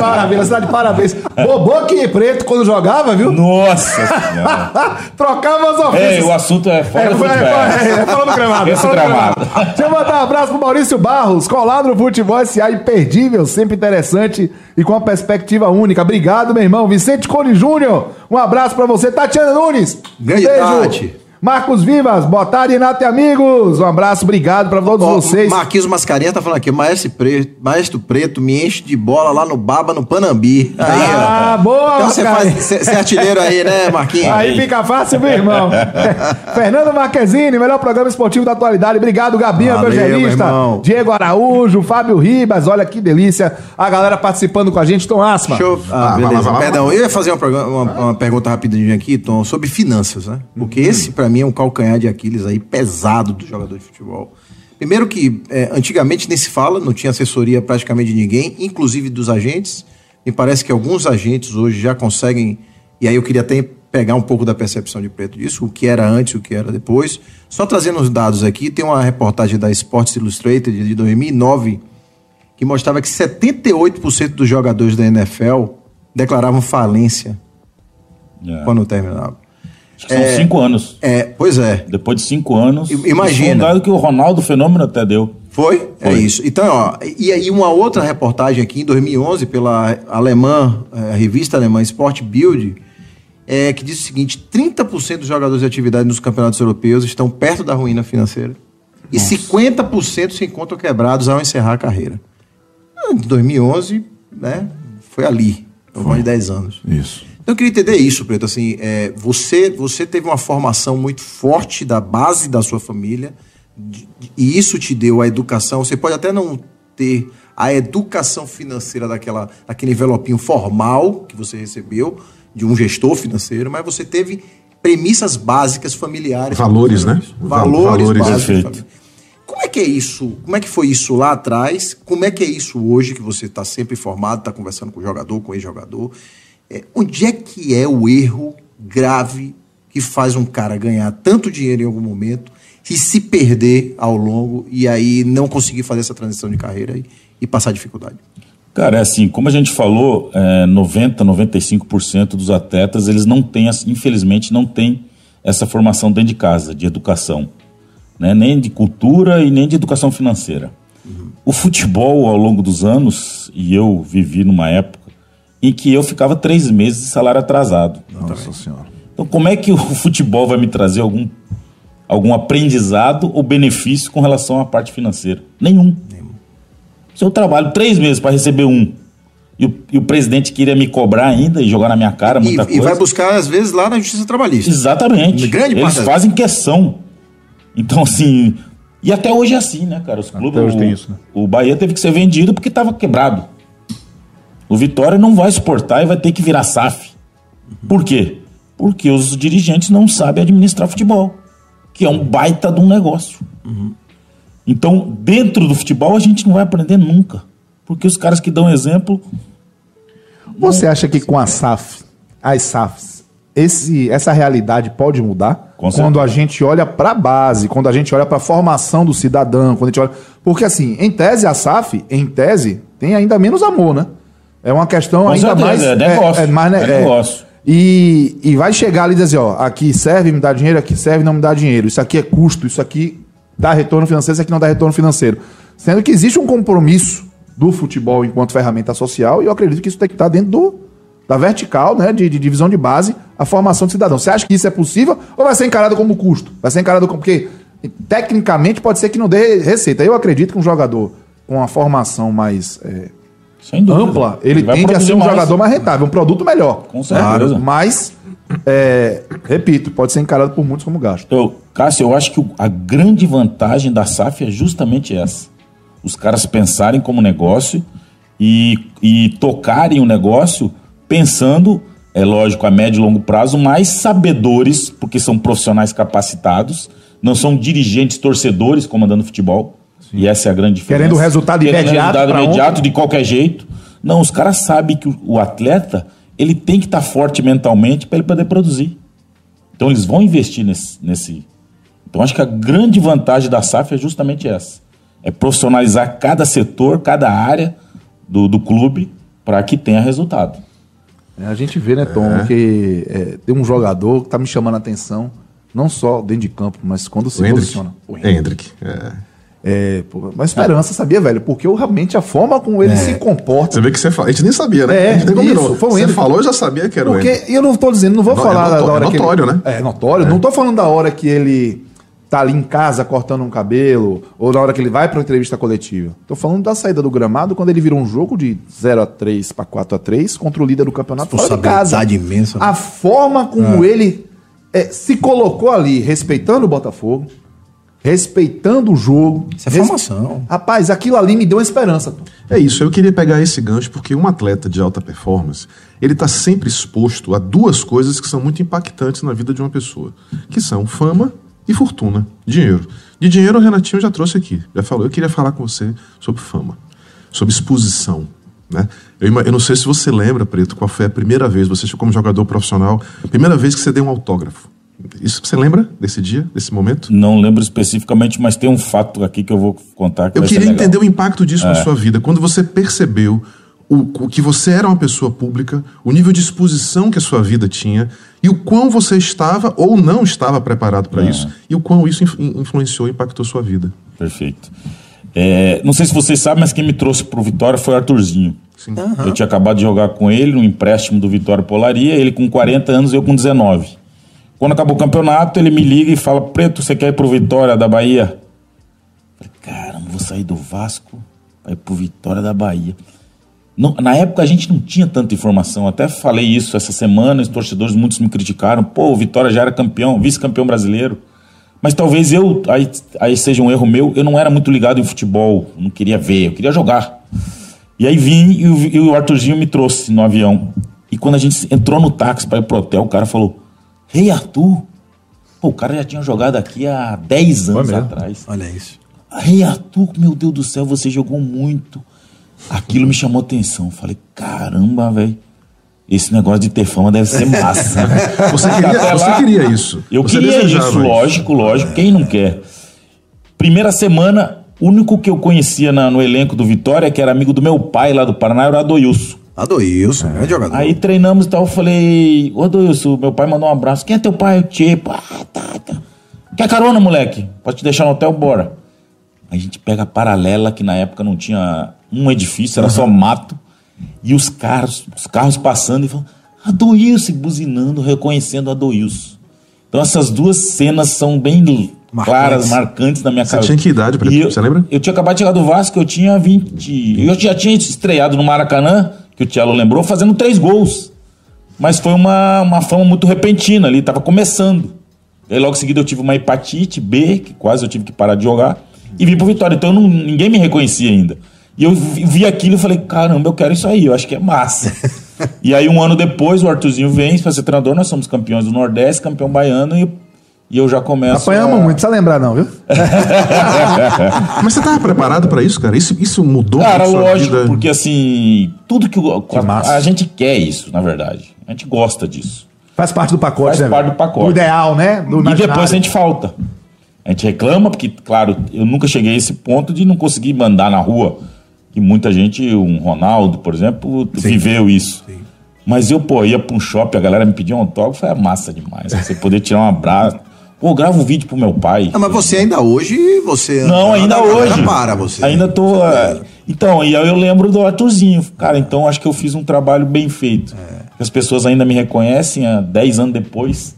Maravilha, cidade de parabéns. Bobô que preto quando jogava, viu? Nossa senhora. Trocava as É, ofensas. o assunto é fora É, do foi- futebol. é, é, fala do gramado. Esquece fala o do gramado. Deixa eu mandar um abraço pro Maurício Barros, colado no futebol SA, imperdível, sempre interessante e com uma perspectiva única. Obrigado, meu irmão. Vicente Cone Júnior, um abraço pra você. Tatiana Nunes, Grande beijo. Tati. Marcos Vivas, boa tarde, Renato e amigos. Um abraço, obrigado pra todos Ó, vocês. Marquinhos Mascarenhas tá falando aqui, Maestro Preto, Maestro Preto me enche de bola lá no Baba, no Panambi. Aí, Ah, ó. boa, Então você faz, você é artilheiro aí, né, Marquinhos? Aí fica fácil, meu irmão. Fernando Marquezine, melhor programa esportivo da atualidade. Obrigado, Gabinha, Valeu, evangelista. meu irmão. Diego Araújo, Fábio Ribas. Olha que delícia. A galera participando com a gente. Tom Asma. Deixa eu... Ah, vai beleza. lá, vai lá. Perdão, eu ia fazer uma, uma- uma pergunta rapidinho aqui, Tom, sobre finanças, né? Porque esse, pra mim, é um calcanhar de Aquiles aí pesado do jogador de futebol. Primeiro que, é, antigamente nem se fala, não tinha assessoria praticamente de ninguém, inclusive dos agentes. Me parece que alguns agentes hoje já conseguem, e aí eu queria até pegar um pouco da percepção de preto disso, o que era antes, o que era depois. Só trazendo os dados aqui, tem uma reportagem da Sports Illustrated de 2009 que mostrava que 78% dos jogadores da NFL declaravam falência É. quando terminava. Acho que são cinco anos. É, pois é. Depois de cinco anos. Imagina. Foi um dado que o Ronaldo Fenômeno até deu. Foi? É Foi. isso. Então, ó, e aí uma outra reportagem aqui em 2011 pela alemã, eh, a revista alemã Sport Bild, é, que diz o seguinte: 30% dos jogadores de atividade nos campeonatos europeus estão perto da ruína financeira. e 50% se encontram quebrados ao encerrar a carreira. Em 2011, né, foi ali, foi mais de 10 anos. Isso. Então eu queria entender isso, Preto. Assim, é, você, você teve uma formação muito forte da base da sua família de- de- e isso te deu a educação. Você pode até não ter a educação financeira daquela, daquele envelopinho formal que você recebeu de um gestor financeiro, mas você teve premissas básicas familiares. Valores, né? Valores, Valores, básicos. Como é que é isso? Como é que foi isso lá atrás? Como é que é isso hoje que você está sempre informado, está conversando com o jogador, com o ex-jogador? É, onde é que é o erro grave que faz um cara ganhar tanto dinheiro em algum momento e se perder ao longo e aí não conseguir fazer essa transição de carreira e, e passar dificuldade? Cara, é assim, como a gente falou, é, 90, 95% dos atletas, eles não têm, infelizmente, não têm essa formação dentro de casa, de educação. Né? Nem de cultura e nem de educação financeira. O futebol, ao longo dos anos, e eu vivi numa época em que eu ficava três meses de salário atrasado. Nossa senhora. Então, como é que o futebol vai me trazer algum, algum aprendizado ou benefício com relação à parte financeira? Nenhum. Se eu trabalho três meses para receber um e o, e o presidente queria me cobrar ainda e jogar na minha cara E, muita e coisa. vai buscar, às vezes, lá na Justiça Trabalhista. Exatamente. Grande Eles parte fazem questão. Então, assim. E até hoje é assim, né, cara? Os clubes. hoje o, tem isso, né? o Bahia teve que ser vendido porque estava quebrado. O Vitória não vai suportar e vai ter que virar SAF. Por quê? Porque os dirigentes não sabem administrar futebol, que é um baita de um negócio. Então, dentro do futebol, a gente não vai aprender nunca. Porque os caras que dão exemplo. Você acha que com a SAF, as SAFs, esse, essa realidade pode mudar? Quando a gente olha para a base, quando a gente olha para a formação do cidadão, quando a gente olha. Porque, assim, em tese, a SAF, em tese, tem ainda menos amor, né? É uma questão Com ainda certeza, mais. é negócio, mais, né, é negócio. E, e vai chegar ali e dizer, ó, aqui serve, me dá dinheiro, aqui serve, não me dá dinheiro. Isso aqui é custo, isso aqui dá retorno financeiro, isso aqui não dá retorno financeiro. Sendo que existe um compromisso do futebol enquanto ferramenta social, e eu acredito que isso tem que estar dentro do, da vertical, né, de, de divisão de base, a formação de cidadão. Você acha que isso é possível ou vai ser encarado como custo? Vai ser encarado como. Porque tecnicamente pode ser que não dê receita. Eu acredito que um jogador com uma formação mais. é. Ampla, ele vai tende a ser um mais. jogador mais rentável, um produto melhor. Com certeza. Mas, é, repito, pode ser encarado por muitos como gasto. Eu, Cássio, eu acho que a grande vantagem da SAF é justamente essa. Os caras pensarem como negócio e, e tocarem o negócio pensando, é lógico, a médio e longo prazo, mais sabedores, porque são profissionais capacitados, não são dirigentes torcedores comandando futebol. E essa é a grande diferença. Querendo resultado imediato resultado imediato ontem. de qualquer jeito. Não, os caras sabem que o, o atleta ele tem que estar forte mentalmente para ele poder produzir. Então eles vão investir nesse, nesse. Então acho que a grande vantagem da SAF é justamente essa: é profissionalizar cada setor, cada área do, do clube para que tenha resultado. É, A gente vê, né, Tom, que é, tem um jogador que tá me chamando a atenção, não só dentro de campo, mas quando se O Hendrick. posiciona. O É, Hendrick. É. É, pô, uma esperança, sabia, velho? Porque eu, realmente a forma como ele se comporta. Você vê que você fala. A gente nem sabia, né? É, a gente nem combinou. isso, foi o Você falou, eu já sabia que era o Hendrick. Porque eu não tô dizendo, não vou No- falar é da- noto- da hora é que notório, ele, né? É notório. Não tô falando da hora que ele tá ali em casa cortando um cabelo ou na hora que ele vai pra uma entrevista coletiva. Tô falando da saída do gramado quando ele virou um jogo de 0 a 3 para 4 a 3 contra o líder do campeonato fora de casa. Imensa. A forma como ele é, se colocou ali, respeitando o Botafogo, respeitando o jogo. Isso é res- formação. Rapaz, aquilo ali me deu uma esperança. Tom. É isso, eu queria pegar esse gancho porque um atleta de alta performance, ele está sempre exposto a duas coisas que são muito impactantes na vida de uma pessoa, que são fama e fortuna, dinheiro. De dinheiro o Renatinho já trouxe aqui, já falou. Eu queria falar com você sobre fama, sobre exposição. Né? Eu, eu não sei se você lembra, Preto, qual foi a primeira vez, você como jogador profissional, a primeira vez que você deu um autógrafo. Isso você lembra desse dia, desse momento? Não lembro especificamente, mas tem um fato aqui que eu vou contar. Que Eu vai ser queria legal. entender o impacto disso É. na sua vida. Quando você percebeu o, o que você era uma pessoa pública, o nível de exposição que a sua vida tinha e o quão você estava ou não estava preparado para É. isso e o quão isso influ- influenciou e impactou sua vida. Perfeito. É, não sei se vocês sabem, mas quem me trouxe pro Vitória foi o Arthurzinho. Eu tinha acabado de jogar com ele no empréstimo do Vitória Polaria, ele com 40 anos, eu com 19. Quando acabou o campeonato, ele me liga e fala: Preto, você quer ir pro Vitória da Bahia? Falei, caramba, vou sair do Vasco para ir pro Vitória da Bahia. Não- na época a gente não tinha tanta informação. Até falei isso essa semana, os torcedores muitos me criticaram. Pô, o Vitória já era campeão, vice-campeão brasileiro. Mas talvez eu, aí, aí seja um erro meu, eu não era muito ligado em futebol, não queria ver, eu queria jogar. E aí vim e o, e o Arthurzinho me trouxe no avião. E quando a gente entrou no táxi para ir pro hotel, o cara falou: Rei Arthur, pô, o cara já tinha jogado aqui há 10 anos atrás. Olha isso. Rei Arthur, meu Deus do céu, você jogou muito. Aquilo me chamou atenção. Falei, caramba, velho. Esse negócio de ter fama deve ser massa. Você queria, você queria isso. Eu Você queria isso, lógico, lógico. Quem não quer? Primeira semana, o único que eu conhecia na- no elenco do Vitória, que era amigo do meu pai lá do Paraná, era o Adoilson. Adoilson, grande jogador. Aí treinamos e tal, eu falei, ô Adoilson, meu pai mandou um abraço. Quem é teu pai? Tipo, ah, tá, tá. Quer carona, moleque? Pode te deixar no hotel, bora. A gente pega a paralela, que na época não tinha um edifício, era só mato. E os carros, os carros passando e falando, Adoilson, buzinando, reconhecendo Adoilson. Então essas duas cenas são bem claras, marcantes na minha Você cabeça. tinha que idade? E eu- Você lembra? Eu tinha acabado de chegar do Vasco, eu tinha 20. Eu já tinha estreado no Maracanã, que o Thiago lembrou, fazendo três gols. Mas foi uma, uma fama muito repentina ali, tava começando. Aí logo em seguida eu tive uma hepatite B, que quase eu tive que parar de jogar, e vim pro Vitória. Então não- ninguém me reconhecia ainda. E eu vi, vi aquilo e falei, caramba, eu quero isso aí, eu acho que é massa. e aí um ano depois o Arthurzinho vem para ser treinador, nós somos campeões do Nordeste, campeão baiano, e, e eu já começo. Apanhamos a- muito, precisa lembrar não, viu? Mas você estava preparado para isso, cara? Isso, isso mudou Cara, a sua lógico, vida? porque assim, tudo que, o- a, a gente quer isso, na verdade. A gente gosta disso. Faz parte do pacote, Faz né? parte velho? do pacote. O ideal, né? Do e depois a gente falta. A gente reclama, porque, claro, eu nunca cheguei a esse ponto de não conseguir mandar na rua. Que muita gente, um Ronaldo, por exemplo, viveu isso. Mas eu, pô, ia pra um shopping, a galera me pedia um autógrafo, é massa demais. Você poder tirar um abraço. Pô, grava um vídeo pro meu pai. Não, mas você ainda hoje, você... Não, ainda a galera hoje. para você. Ainda tô. é, Então, e aí eu lembro do Arthurzinho. Cara, então acho que eu fiz um trabalho bem feito. As pessoas ainda me reconhecem há 10 anos depois.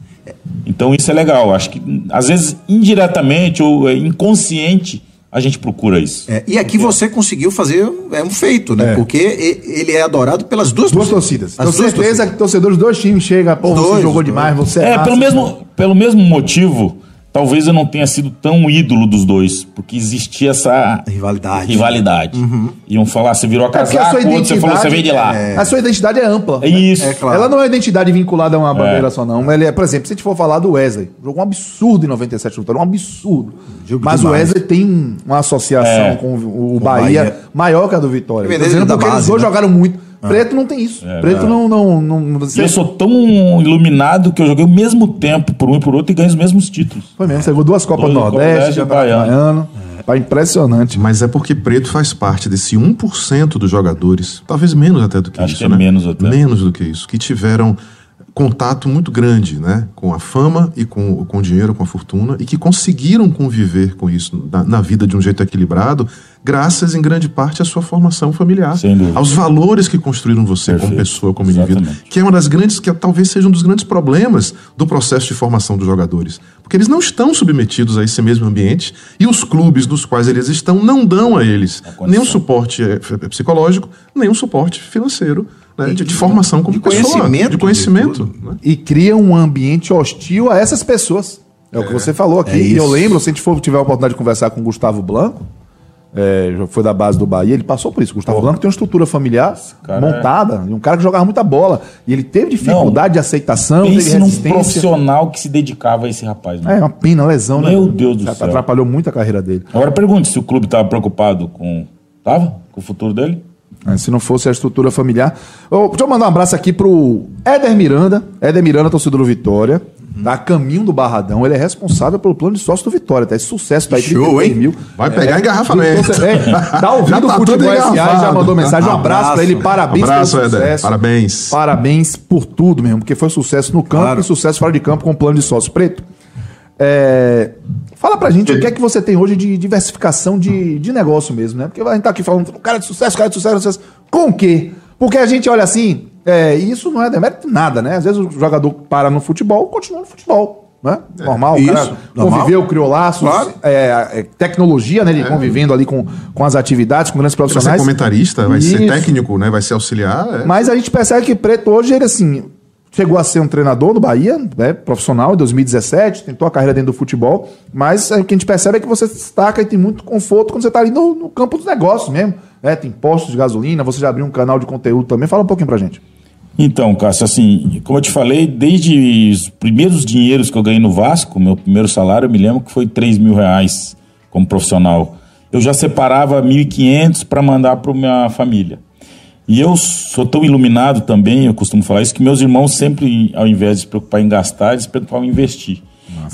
Então isso é legal. Acho que, às vezes, indiretamente ou é, inconsciente, a gente procura isso. É, e aqui você conseguiu fazer é um feito, né? Porque e- ele é adorado pelas duas, Duas torcidas. As duas certeza torcidas. que torcedores dos dois times chegam, pô, você jogou dois. demais, você é, É, massa. pelo mesmo, pelo mesmo motivo, talvez eu não tenha sido tão ídolo dos dois, porque existia essa Rivalidade. rivalidade. Iam falar, você virou a É porque a casaco, sua o outro você falou, você veio de lá. identidade- A sua identidade é ampla. É isso. É claro. Ela não é uma identidade vinculada a uma bandeira só, não. Ele é, por exemplo, se a gente for falar do Wesley, jogou um absurdo em 97 no Vitória, um absurdo. Jogo Mas demais. o Wesley tem uma associação É. com o, o Com Bahia, Bahia. maior que a do Vitória. Dizendo da porque eles base, dois né? jogaram muito. Preto não tem isso. Preto não, não, não, não- E eu sou tão iluminado que eu joguei o mesmo tempo por um e por outro e ganhei os mesmos títulos. Foi mesmo, você levou duas Copas Dois Nordeste, Nordeste Campeonato Baiano. Baiano. Tá impressionante. Mas é porque preto faz parte desse 1% dos jogadores, talvez menos até do que Acho isso, que é né? menos até. Menos do que isso, que tiveram contato muito grande, né, com a fama e com, com o dinheiro, com a fortuna, e que conseguiram conviver com isso na, na vida de um jeito equilibrado, graças em grande parte à sua formação familiar, aos valores que construíram você como Perfeito. pessoa, como indivíduo, Exatamente. que é uma das grandes, que talvez seja um dos grandes problemas do processo de formação dos jogadores. Porque eles não estão submetidos a esse mesmo ambiente e os clubes nos quais eles estão não dão a eles condição. nem um suporte eh, psicológico, nem um suporte financeiro né, de, de formação como de pessoa, conhecimento de de conhecimento. tudo. né? e cria um ambiente hostil a essas pessoas. É, o que você falou aqui. é e eu lembro, se a gente for tiver a oportunidade de conversar com o Gustavo Blanco, é, foi da base do Bahia, ele passou por isso. Gustavo Blanco tem uma estrutura familiar cara montada, e um cara que jogava muita bola. E ele teve dificuldade de aceitação, teve Pense num resistência. profissional que se dedicava a esse rapaz. né? É, uma pena, lesão, né? Meu Deus do Já céu. Atrapalhou muito a carreira dele. Agora pergunte se o clube estava preocupado com. Tava? Com o futuro dele? É, se não fosse a estrutura familiar. Ô, deixa eu mandar um abraço aqui pro Éder Miranda. Éder Miranda, torcedor do Vitória. Tá a caminho do Barradão. Ele é responsável pelo plano de sócio do Vitória. Tá esse sucesso, tá aí Show, 33 hein? mil. Vai pegar engarrafamento. É, tá ouvindo Já o tá Futebol SA já mandou mensagem. Um abraço, Abraço. pra ele. Parabéns Abraço, pelo Éder. sucesso. Parabéns. Parabéns por tudo mesmo, porque foi sucesso no campo Claro. e sucesso fora de campo com o plano de sócio preto. É, fala pra gente o que é que você tem hoje de diversificação de, de negócio mesmo, né? Porque a gente tá aqui falando, cara de sucesso, cara de sucesso, sucesso. Com o quê? Porque a gente olha assim, é, isso não é demérito de nada, né? Às vezes o jogador para no futebol, continua no futebol. né? Normal, o Isso, normal. conviveu, criou laços, Claro. é, é, tecnologia, né? Ele convivendo ali com, com as atividades, com grandes Vai ser profissionais. comentarista, vai ser Isso. técnico, né? Vai ser auxiliar. é. Mas a gente percebe que Preto hoje, ele assim, chegou a ser um treinador no Bahia, né, profissional, em 2017, tentou a carreira dentro do futebol, mas é, o que a gente percebe é que você se destaca e tem muito conforto quando você está ali no, no campo dos negócios mesmo. Né? Tem postos de gasolina, você já abriu um canal de conteúdo também. Fala um pouquinho pra gente. Então, Cássio, assim, como eu te falei, desde os primeiros dinheiros que eu ganhei no Vasco, meu primeiro salário, eu me lembro que foi 3 mil reais como profissional. Eu já separava 1.500 para mandar para minha família. E eu sou tão iluminado também, eu costumo falar isso, que meus irmãos sempre, ao invés de se preocupar em gastar, eles se preocupavam em investir.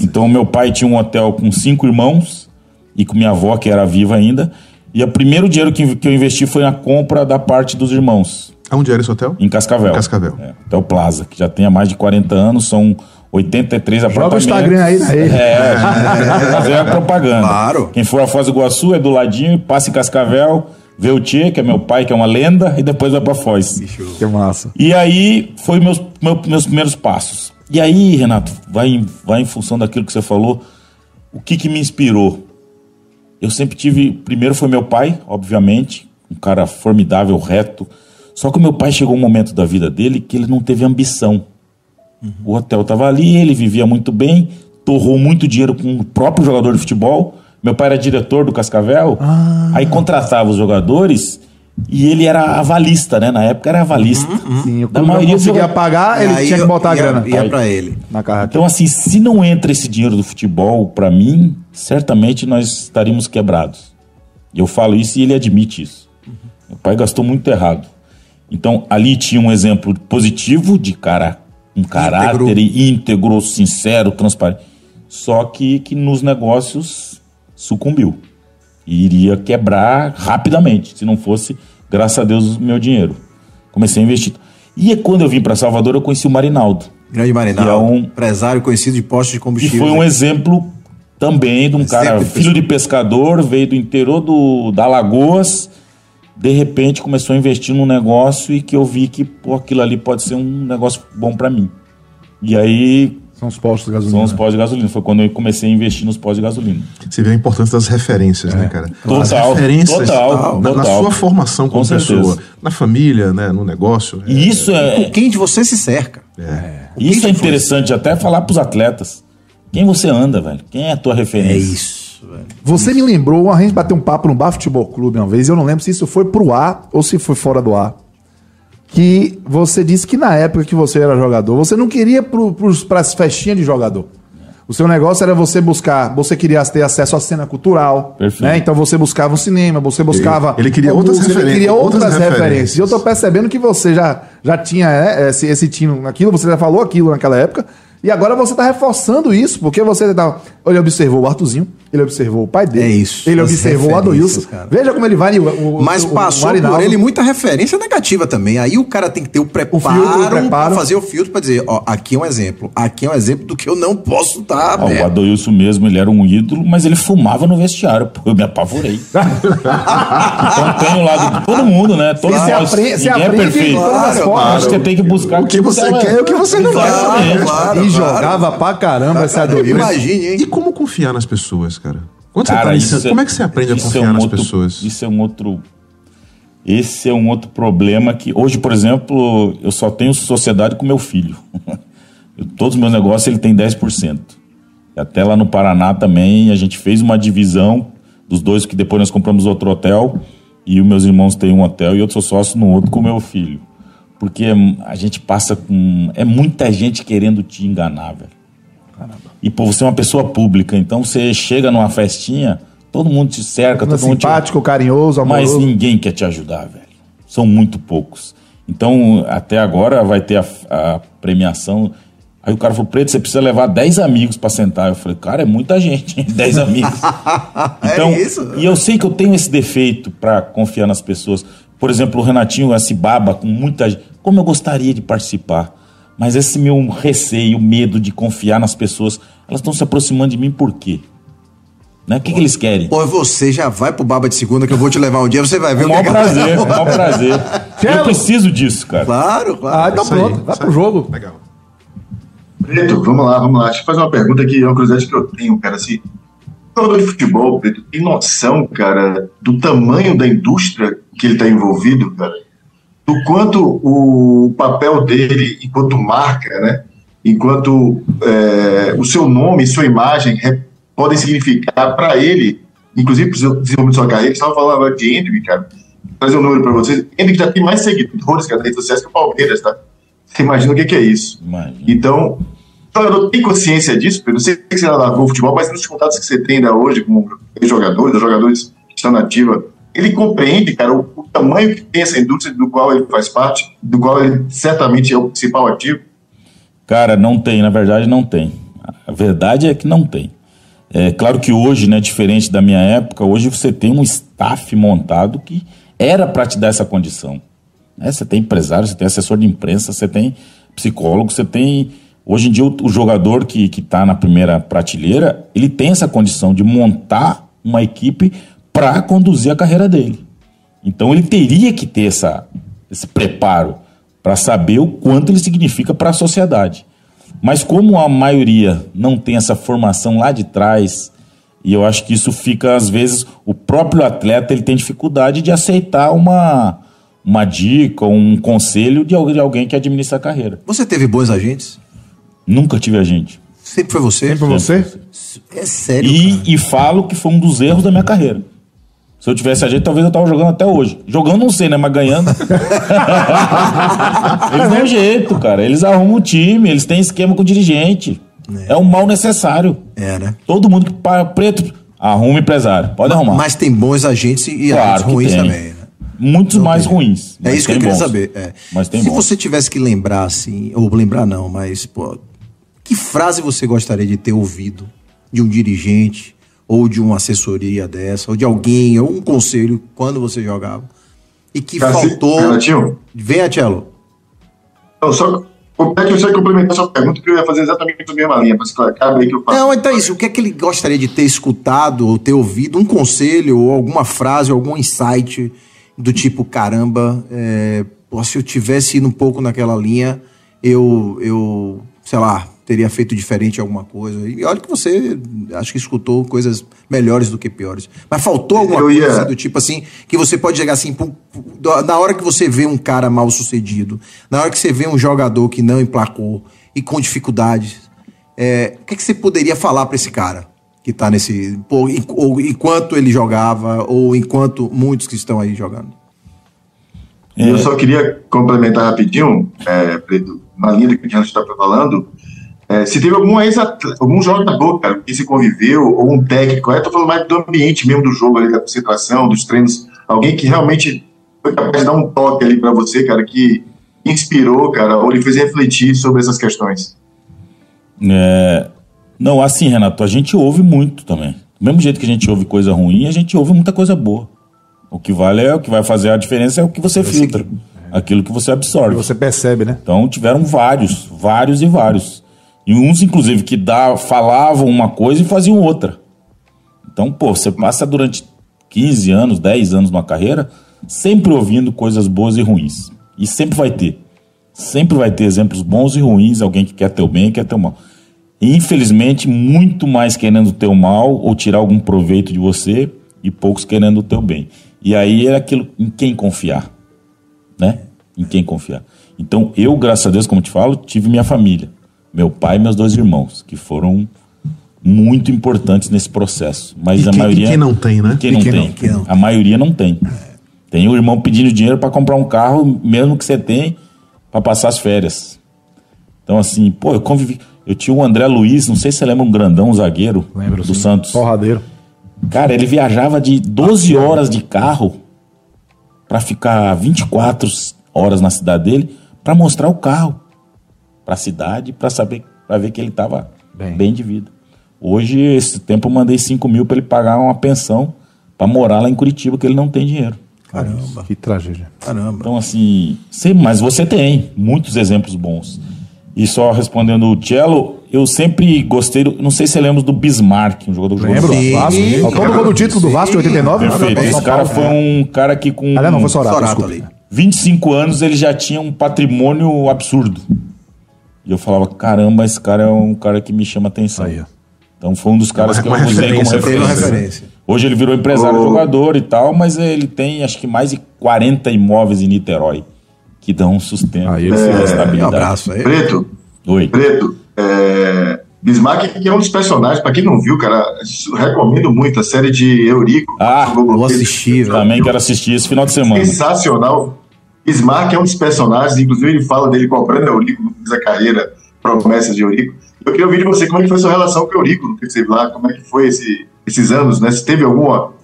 então, meu pai tinha um hotel com cinco irmãos e com minha avó, que era viva ainda. E o primeiro dinheiro que, que eu investi foi na compra da parte dos irmãos. Aonde era esse hotel? Em Cascavel. Em Cascavel. É, Hotel Plaza, que já tem há mais de 40 anos, são 83 Joga o apartamentos. Instagram aí, né? É, fazer a propaganda. Claro. Quem for a Foz do Iguaçu é do ladinho, passa em Cascavel, vê o Tchê, que é meu pai, que é uma lenda, e depois vai pra Foz. Que massa. E aí foi meus, meu- meus primeiros passos. E aí, Renato, vai, em- vai em função daquilo que você falou, o que, que me inspirou? Eu sempre tive. Primeiro foi meu pai, obviamente, um cara formidável, reto. Só que o meu pai chegou um momento da vida dele que ele não teve ambição. O hotel estava ali, ele vivia muito bem, torrou muito dinheiro com o próprio jogador de futebol. Meu pai era diretor do Cascavel, aí contratava os jogadores e ele era avalista, né? Na época era avalista. Sim, o clube não conseguia pagar, ele Aí tinha que eu- botar a ia- grana Ia pra ele. na. Então, assim, se não entra esse dinheiro do futebol, pra mim, certamente nós estaríamos quebrados. Eu falo isso e ele admite isso. Meu pai gastou muito errado. Então, ali tinha um exemplo positivo de cara, um caráter íntegro, sincero, transparente. Só que, que nos negócios sucumbiu. E iria quebrar rapidamente, se não fosse, graças a Deus, o meu dinheiro. Comecei a investir. E quando eu vim para Salvador, eu conheci o Marinaldo. Grande Marinaldo, Que é um- empresário conhecido de postos de E combustível. foi um exemplo também de um cara, Exemplo de filho de pescador, veio do interior do, da Lagoas, de repente começou a investir num negócio e que eu vi que pô, aquilo ali pode ser um negócio bom para mim. E aí São os postos de gasolina. são os postos de gasolina. Foi quando eu comecei a investir nos postos de gasolina. Você vê a importância das referências, né, cara? Total, As referências total, na, na total. sua formação como Com pessoa, certeza. na família, né, no negócio. é- E isso é, Com quem de você se cerca? isso é interessante até falar pros atletas. Quem você anda, velho? Quem é a tua referência? É isso, velho. Você me lembrou, a gente bateu um papo no Bar Futebol Clube uma vez, eu não lembro se isso foi pro ar ou se foi fora do ar. Que você disse que na época que você era jogador, você não queria para as festinhas de jogador. O seu negócio era você buscar, você queria ter acesso à cena cultural, Perfeito. né? Então você buscava o cinema, você buscava ele queria a outras música, ele queria outras, outras referências. referências. E eu tô percebendo que você já, já tinha né, esse, esse tino naquilo, você já falou aquilo naquela época, e agora você tá reforçando isso, porque você tá, ele observou o Artuzinho, ele observou o pai dele, É isso, ele observou o Adoilson. cara. Veja como ele vai. O, o- Mas o- o passou Marinaldo. por ele muita referência negativa também. Aí o cara tem que ter o preparo, filtro, o preparo. pra fazer o filtro pra dizer, ó, aqui é um exemplo. Aqui é um exemplo do que eu não posso estar Ó, o. Adoilson mesmo, ele era um ídolo, mas ele fumava no vestiário. Pô, eu me apavorei. então tem o lado de todo mundo, né? Todos Você nós. aprende- você Ninguém aprende é perfeito. de todas as Claro, formas. Acho que você tem que buscar O que você quer e o que você não quer. Claro, e claro. jogava pra caramba esse Adoilson. Imagine, hein? E como confiar nas pessoas, cara? Quando você Cara, tá isso como é que você aprende a isso confiar é um nas outro- pessoas? Isso é um outro. Esse é um outro problema que hoje, por exemplo, eu só tenho sociedade com meu filho. Eu- Todos os meus negócios ele tem 10%. E até lá no Paraná também a gente fez uma divisão dos dois que depois nós compramos outro hotel e os meus irmãos têm um hotel e eu sou sócio no outro com meu filho. Porque a gente passa com é muita gente querendo te enganar, velho. E pô, você é uma pessoa pública, então você chega numa festinha, todo mundo te cerca, todo mundo te Simpático, carinhoso, mas amoroso. ninguém quer te ajudar, velho. São muito poucos. Então, até agora vai ter a, a premiação. Aí o cara falou, Preto, você precisa levar 10 amigos pra sentar. Eu falei, cara, é muita gente, hein? 10 amigos. Então, É isso? E eu sei que eu tenho esse defeito pra confiar nas pessoas. Por exemplo, o Renatinho esse baba com muita gente. Como eu gostaria de participar. Mas esse meu receio, medo de confiar nas pessoas, elas estão se aproximando de mim por quê? Né? O que, que eles querem? Pô, você já vai pro Baba de Segunda que eu vou te levar um dia, você vai ver o que maior é que- prazer, é um maior prazer. Eu preciso disso, cara. Claro, claro. Ah, então aí, pronto, vai pro jogo. Legal. Preto, vamos lá, vamos lá. Deixa eu fazer uma pergunta que é uma curiosidade que eu tenho, cara. Assim, o jogador de futebol, Preto, tem noção, cara, do tamanho da indústria que ele está envolvido, cara? Do quanto o papel dele enquanto marca, né? Enquanto é, o seu nome, sua imagem podem significar para ele, inclusive para o desenvolvimento da sua carreira. Estava falando agora de Hendrick, cara. Trazer um número para vocês. Hendrick já tem mais seguidores, cara, nas redes sociais que o Palmeiras, tá? Você imagina o que, que é isso? Imagina. Então, o jogador tem consciência disso, Pedro? Eu sei que você já largou o futebol, mas nos contatos que você tem ainda hoje, como jogadores, os jogadores que estão na ativa, ele compreende, cara, o, o tamanho que tem essa indústria do qual ele faz parte, do qual ele certamente é o principal ativo. Cara, não tem, na verdade não tem. A verdade é que não tem. É claro que hoje, né, diferente da minha época, hoje você tem um staff montado que era para te dar essa condição. né? Você tem empresário, você tem assessor de imprensa, você tem psicólogo, você tem. Hoje em dia, o, jogador que está na primeira prateleira, ele tem essa condição de montar uma equipe para conduzir a carreira dele. Então ele teria que ter essa, esse preparo para saber o quanto ele significa para a sociedade. Mas como a maioria não tem essa formação lá de trás, e eu acho que isso fica, às vezes, o próprio atleta ele tem dificuldade de aceitar uma, uma dica, um conselho de alguém, que administra a carreira. Você teve bons agentes? Nunca tive agente. Sempre foi você? Sempre você? É sério. cara. E, e falo que foi um dos erros da minha carreira. Se eu tivesse agente, talvez eu tava jogando até hoje. Jogando não sei, né? Mas ganhando. eles dão jeito, cara. Eles arrumam o time, eles têm esquema com o dirigente. É, um mal necessário. É, né? Todo mundo que para preto, arruma empresário. Pode arrumar. Mas tem bons agentes e Claro agentes ruins tem. também. Né? Muitos mais ruins. É mas isso que eu tem queria bons. saber. é. Mas tem Se bons. você tivesse que lembrar, assim, ou lembrar não, mas, pô, que frase você gostaria de ter ouvido de um dirigente, ou de uma assessoria dessa, ou de alguém, ou um conselho, quando você jogava, e que Cara, faltou. Renatinho, Venha, Tchelo. Não, só como é que você complementar sua pergunta, que eu ia fazer exatamente a mesma linha, mas claro, cabe aí que eu faço. Não, então é isso. O que é que ele gostaria de ter escutado ou ter ouvido? Um conselho ou alguma frase, algum insight do tipo, caramba, é, se eu tivesse ido um pouco naquela linha, eu, eu, sei lá, teria feito diferente alguma coisa. E olha que você, acho que escutou coisas melhores do que piores. Mas faltou alguma Eu coisa ia- do tipo assim, que você pode chegar assim, na hora que você vê um cara mal sucedido, na hora que você vê um jogador que não emplacou e com dificuldades, é, o que, que você poderia falar pra esse cara que tá nesse. En- ou enquanto ele jogava, ou enquanto muitos que estão aí jogando? E eu só queria complementar rapidinho, é, na linha do que a gente está falando, é, se teve algum, ex algum jogador, cara, que se conviveu, ou um técnico, eu tô falando mais do ambiente mesmo do jogo ali, da concentração, dos treinos, alguém que realmente foi capaz de dar um toque ali para você, cara, que inspirou, cara, ou lhe fez refletir sobre essas questões. É, Não, assim, Renato, a gente ouve muito também. Do mesmo jeito que a gente ouve coisa ruim, a gente ouve muita coisa boa. O que vale é o que vai fazer a diferença é o que você filtra. Aquilo que você absorve. Você percebe, né? Então tiveram vários, vários e vários. E uns, inclusive, que dá, falavam uma coisa e faziam outra. Então, pô, você passa durante 15 anos, 10 anos numa carreira, sempre ouvindo coisas boas e ruins. E sempre vai ter. Sempre vai ter exemplos bons e ruins, alguém que quer teu bem e quer teu mal. E, infelizmente, muito mais querendo teu mal ou tirar algum proveito de você e poucos querendo o teu bem. E aí é aquilo em quem confiar né? Em quem confiar. Então, eu, graças a Deus, como te falo, tive minha família. Meu pai e meus dois irmãos, que foram muito importantes nesse processo. Mas E a quem- maioria. e quem não tem, né? Quem não quem tem. não- quem não A maioria não tem. Tem o irmão pedindo dinheiro para comprar um carro, mesmo que você tem, para passar as férias. Então, assim, pô, eu convivi. Eu tinha o André Luiz, não sei se você lembra, um grandão, um zagueiro Lembro, do sim. Santos. Porradeiro. Cara, ele viajava de 12 horas de carro para ficar 24 horas na cidade dele para mostrar o carro para a cidade, para saber, para ver que ele estava Bem. bem. de vida. Hoje, esse tempo, eu mandei 5 mil para ele pagar uma pensão para morar lá em Curitiba, que ele não tem dinheiro. Caramba, Que tragédia. caramba. Então, assim, sim, mas você tem muitos exemplos bons. E só respondendo o Cello, eu sempre gostei, do, não sei se você lembra do Bismarck, um jogador que jogou? Sim. Vasco. Gol do título do Vasco de 89. Perfeito. Esse cara foi um cara que com Aliás, não, foi Sorato, Sorato desculpa. ali. 25 anos ele já tinha um patrimônio absurdo. E eu falava, caramba, esse cara é um cara que me chama atenção. Aí. Então foi um dos caras uma- que eu usei como referência. Hoje ele virou empresário Ô. jogador e tal, mas ele tem acho que mais de 40 imóveis em Niterói que dão um sustento, Aí, uma é, Um abraço aí. Preto, Oi. Preto, é, Bismarck, que é um dos personagens, pra quem não viu, cara, recomendo muito a série de Eurico. Ah, Vou assistir, velho. Também quero assistir esse final de semana. Sensacional. Bismarck é um dos personagens, inclusive ele fala dele cobrando Eurico no fim da carreira, promessas de Eurico. Eu queria ouvir de você como é que foi a sua relação com o Eurico, que você lá, como é que foi esse- esses anos, né? Se teve alguma.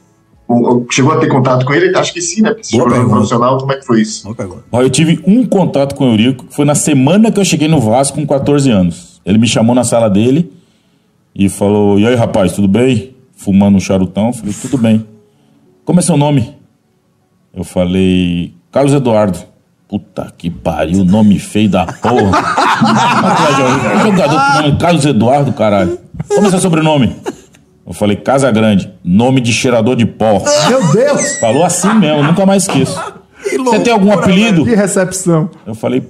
ou- ou chegou a ter contato com ele? Acho que sim, né? Pergunta. profissional, como é que foi isso? Ó, Eu tive um contato com o Eurico, que foi na semana que eu cheguei no Vasco com 14 anos. Ele me chamou na sala dele e falou: E aí, rapaz, tudo bem? Fumando um charutão. Eu falei: Tudo bem. Como é seu nome? Eu falei: Carlos Eduardo. Puta que pariu, nome feio da porra. Jogador com nome Carlos Eduardo, caralho. Como é seu sobrenome? Eu falei: Casa Grande, nome de cheirador de pó. Meu Deus! Falou assim mesmo, nunca mais esqueço. Você tem algum apelido? Que recepção. Eu falei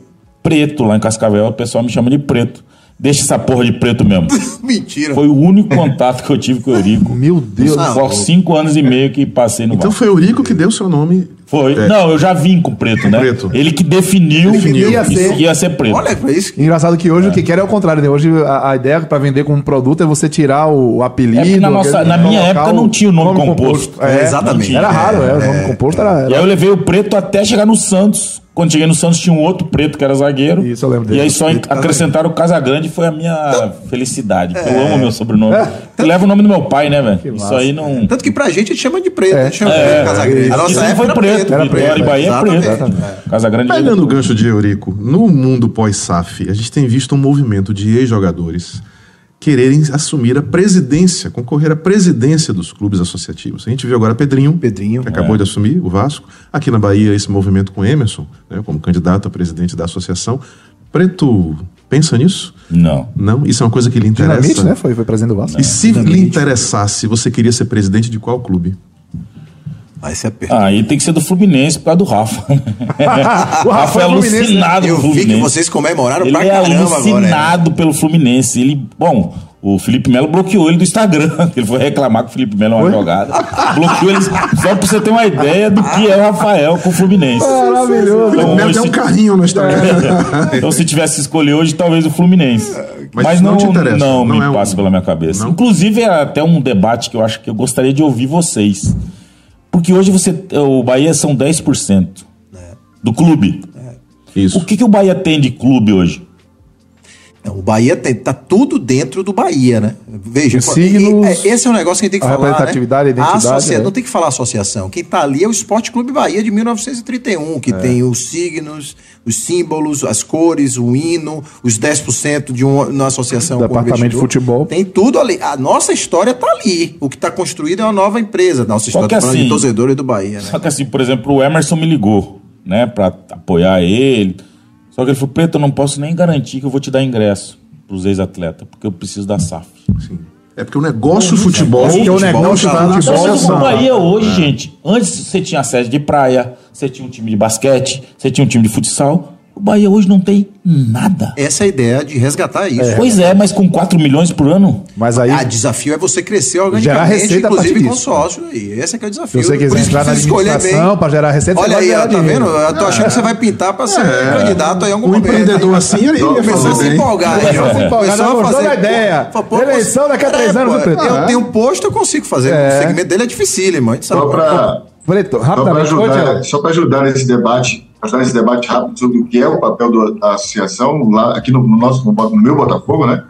preto lá em Cascavel, o pessoal me chama de preto. Deixa essa porra de preto mesmo. Mentira. Foi o único contato que eu tive com o Eurico. Meu Deus. Por cinco anos e meio que passei no Então Vasco. foi o Eurico que deu seu nome. Foi. É. Não, eu já vim com preto, né? Preto. Ele que definiu, Definiu. Ia que ser. ia ser preto. Olha, foi isso. Engraçado que hoje o que quer é o contrário, né? Hoje a, a ideia para vender como produto é você tirar o, o apelido. É na nossa- na minha época não tinha o nome composto. É, É, exatamente. Era raro, é, o nome composto era. E era- aí eu levei o preto até chegar no Santos. Quando cheguei no Santos tinha um outro preto que era zagueiro. Isso, eu lembro dele. E aí só Preto acrescentaram o Casagrande foi a minha felicidade. porque Eu amo meu sobrenome. Eu levo o nome do meu pai, né, velho? Isso aí não. Tanto que pra gente a gente chama de preto. A gente chama É, de Casagrande. A Isso nossa aí época foi era preto. preto. era Vitória preto, e Bahia é preto. Exatamente. Casagrande Pegando veio o gancho de Eurico, no mundo pós-SAF, a gente tem visto um movimento de ex-jogadores quererem assumir a presidência, concorrer à presidência dos clubes associativos. A gente viu agora Pedrinho, Pedrinho. que acabou de assumir o Vasco. Aqui na Bahia, esse movimento com Emerson, né, como candidato a presidente da associação. Preto, pensa nisso? Não. Não? Isso é uma coisa que lhe interessa? Dinamite, né? Foi, foi presidente do Vasco. E se lhe interessasse, você queria ser presidente de qual clube? Mas isso é pergunta. Ah, aí tem que ser do Fluminense por causa do Rafa. O Rafa é Fluminense, né? alucinado Eu pelo vi que Fluminense. vocês comemoraram Ele pra é caramba agora. né? alucinado pelo Fluminense. Ele, bom, o Felipe Melo bloqueou ele do Instagram. que Ele foi reclamar que o Felipe Melo é uma jogada. bloqueou ele só pra você ter uma ideia do que é o Rafael com o Fluminense. Maravilhoso. Então, hoje, ter um se- carrinho no Instagram. então, se tivesse que escolher hoje, talvez o Fluminense. Mas Mas, não não, te interessa, não, não me é um- passa pela minha cabeça. Não? Inclusive, é até um debate que eu acho que eu gostaria de ouvir vocês. Porque hoje você, o Bahia são 10% do clube. Isso. O que, que o Bahia tem de clube hoje? Não, o Bahia tem, tá tudo dentro do Bahia, né? Veja, Os signos, e- e- esse é um negócio que a gente tem que a falar. representatividade, né? a identidade, associa- é. Não tem que falar associação. Quem tá ali é o Esporte Clube Bahia de 1931, É. que tem os signos, os símbolos, as cores, o hino, os 10% de uma, uma associação. com Departamento de futebol. Tem tudo ali. A nossa história tá ali. O que tá construído é uma nova empresa. Nossa história tá falando assim- de torcedores do Bahia, né? Só que assim, por exemplo, o Emerson me ligou, né, pra apoiar ele. Só que ele falou, Preto, eu não posso nem garantir que eu vou te dar ingresso pros ex-atletas, porque eu preciso da SAF. Sim. É porque o negócio futebol. Porque o futebol negócio tá do lá. futebol Então, são- o Bahia hoje, gente, antes você tinha sede de praia, você tinha um time de basquete, você tinha um time de futsal. O Bahia hoje não tem nada. Essa é a ideia de resgatar isso. Pois é, mas com 4 milhões por ano? Mas aí, Ah, desafio é você crescer Gerar organicamente, receita a partir inclusive com sócio. E esse é que é o se desafio. você Por quiser entrar na administração para gerar receita, Olha você aí, gerar tá dinheiro. vendo? Eu tô achando que você vai pintar pra ser candidato aí em algum Um momento. empreendedor assim, ele ia fazer a se empolgar. aí. Começou a se empolgar, a fazer- da ideia. Pô, pô, Eleição daqui a três é, anos, pô, Preto? Eu Ah. tenho um posto, eu consigo fazer. É. O segmento dele é dificílimo, a gente sabe. Só para Só para ajudar, só pra ajudar nesse debate, ajudar nesse debate rápido sobre o que é o papel do- da associação, lá aqui no, no nosso, no, meu Botafogo, né?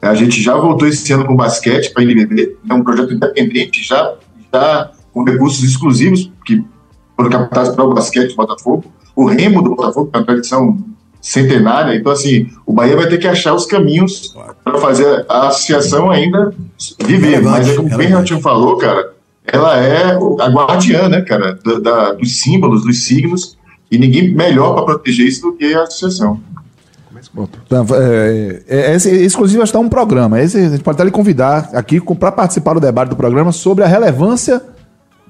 A gente já voltou esse ano com basquete para a NBB, é um projeto independente, já, já com recursos exclusivos que foram captados para o basquete do Botafogo. O Remo do Botafogo, que é uma tradição centenária, então assim, o Bahia vai ter que achar os caminhos para fazer a associação ainda viver. Mas é como o. Ratinho falou, cara, ela é a guardiã, né, cara, da, da- dos símbolos, dos signos, e ninguém melhor para proteger isso do que a associação. Então, é, é, esse, esse, inclusive, está um programa. Esse, a gente pode até lhe convidar aqui para participar do debate do programa sobre a relevância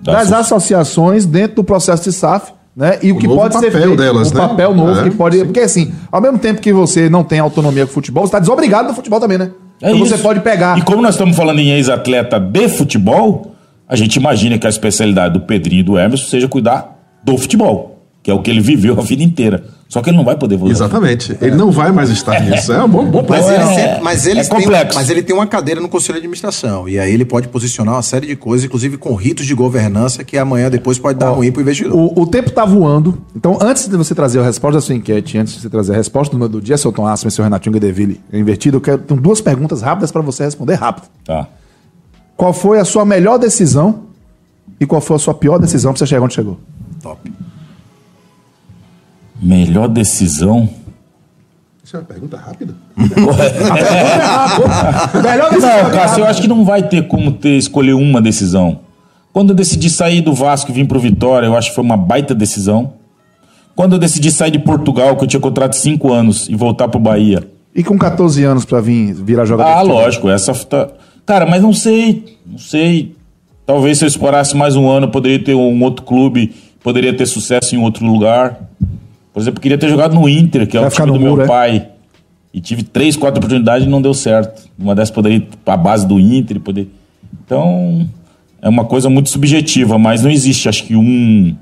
Da das asso- associações dentro do processo de SAF Né? E o, O que novo pode ser papel feito, delas, o né? papel novo É, que pode. Porque assim, ao mesmo tempo que você não tem autonomia com o futebol, você está desobrigado do futebol também, né? É então isso. você pode pegar. E como nós estamos falando em ex-atleta de futebol, a gente imagina que a especialidade do Pedrinho e do Emerson seja cuidar do futebol, que é o que ele viveu a vida inteira. Só que ele não vai poder voltar. Exatamente. Ele não vai mais estar nisso. É um bom, bom Mas, ele, é- sempre- mas, ele é tem, complexo. mas ele tem uma cadeira no conselho de administração. E aí ele pode posicionar uma série de coisas, inclusive com ritos de governança, que amanhã depois pode dar ruim pro investidor. O, o tempo tá voando. Então, antes de você trazer a resposta da sua enquete, antes de você trazer a resposta do, do dia, seu Tom Asma e seu Renatinho Guedeville invertido, eu quero tenho duas perguntas rápidas para você responder rápido. Tá. Qual foi a sua melhor decisão e qual foi a sua pior decisão para você chegar onde chegou? Top. Melhor decisão. Isso é uma pergunta rápida. melhor Não, Cássio, eu acho que não vai ter como ter escolher uma decisão. Quando eu decidi sair do Vasco e vim pro Vitória, eu acho que foi uma baita decisão. Quando eu decidi sair de Portugal, que eu tinha contrato de 5 anos, e voltar pro Bahia. E com 14 anos para vir virar jogador? Ah, de futebol? lógico, essa tá... Cara, mas não sei, não sei. Talvez se eu explorasse mais um ano, eu poderia ter um outro clube, poderia ter sucesso em outro lugar. Por exemplo, eu queria ter jogado no Inter, que é Vai o time do no meu muro, é? pai. E tive três, quatro oportunidades e não deu certo. Uma dessas poderia ir pra base do Inter, poder. Então, é uma coisa muito subjetiva, mas não existe, acho que um,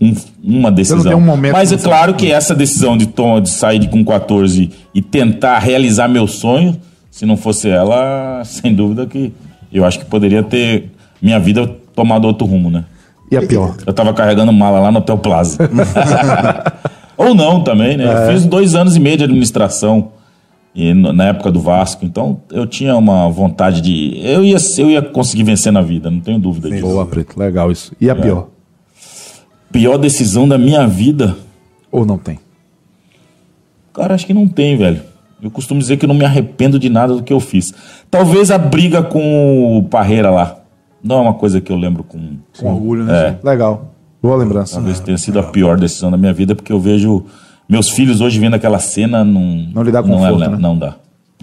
um- uma decisão. um momento mas é claro que essa decisão de, tom, de sair de com 14 e tentar realizar meu sonho, se não fosse ela, sem dúvida que eu acho que poderia ter minha vida tomado outro rumo, né? E a pior? Eu tava carregando mala lá no Hotel Plaza. Ou não também, né? É. Eu fiz dois anos e meio de administração e na época do Vasco. Então eu tinha uma vontade de. Eu ia, eu ia conseguir vencer na vida, não tenho dúvida disso. Boa, Preto. Legal isso. E a É. pior? Pior decisão da minha vida. Ou não tem? Cara, acho que não tem, velho. Eu costumo dizer que eu não me arrependo de nada do que eu fiz. Talvez a briga com o Parreira lá. Não é uma coisa que eu lembro com. Com orgulho, né? É. Legal. Boa lembrança. Talvez tenha sido a pior decisão da minha vida, porque eu vejo meus filhos hoje vendo aquela cena. Não, Não lhe dá não, conforto, né? não dá.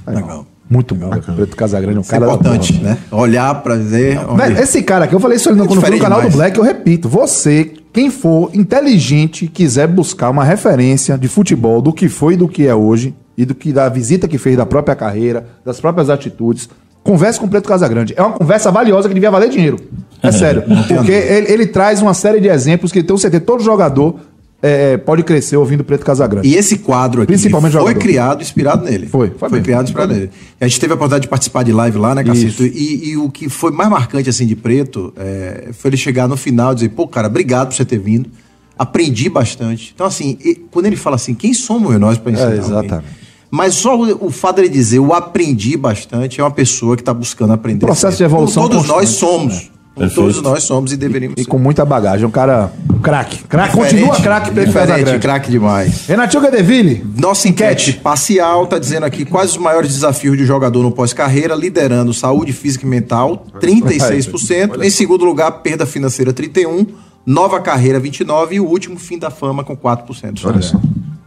Legal. Muito bom. Preto Casagrande, um Isso é cara da importante, né? Olhar pra ver. onde- esse cara aqui, eu falei isso ali no, quando fui no canal do demais. Black, eu repito. Você, quem for inteligente, quiser buscar uma referência de futebol do que foi e do que é hoje, e do que da visita que fez da própria carreira, das próprias atitudes, converse com o Preto Casagrande. É uma conversa valiosa que devia valer dinheiro. É sério. Porque ele, ele traz uma série de exemplos que tenho certeza todo jogador é, pode crescer ouvindo o Preto Casagrande. E esse quadro aqui Principalmente foi jogador. criado inspirado nele. Foi, Foi, foi criado inspirado nele. A gente teve a oportunidade de participar de live lá, né, Cacito? E, e o que foi mais marcante, assim, de Preto, é, foi ele chegar no final e dizer, pô, cara, obrigado por você ter vindo. Aprendi bastante. Então, assim, e- quando ele fala assim, quem somos nós para ensinar? É, alguém? Mas só o, o fato dele dizer, eu aprendi bastante, é uma pessoa que está buscando aprender. Processo sempre. de evolução Como todos nós somos. né? Todos nós somos e deveríamos E ser. com muita bagagem. Um cara craque. Craque. Continua craque Preto diferente, craque demais. Renatinho Gadeville. Nossa enquete parcial está dizendo aqui quais os maiores desafios de jogador no pós-carreira, liderando saúde física e mental, 36%. Em segundo lugar, perda financeira, 31%. Nova carreira, 29%. E o último, fim da fama, com 4%. Olha só.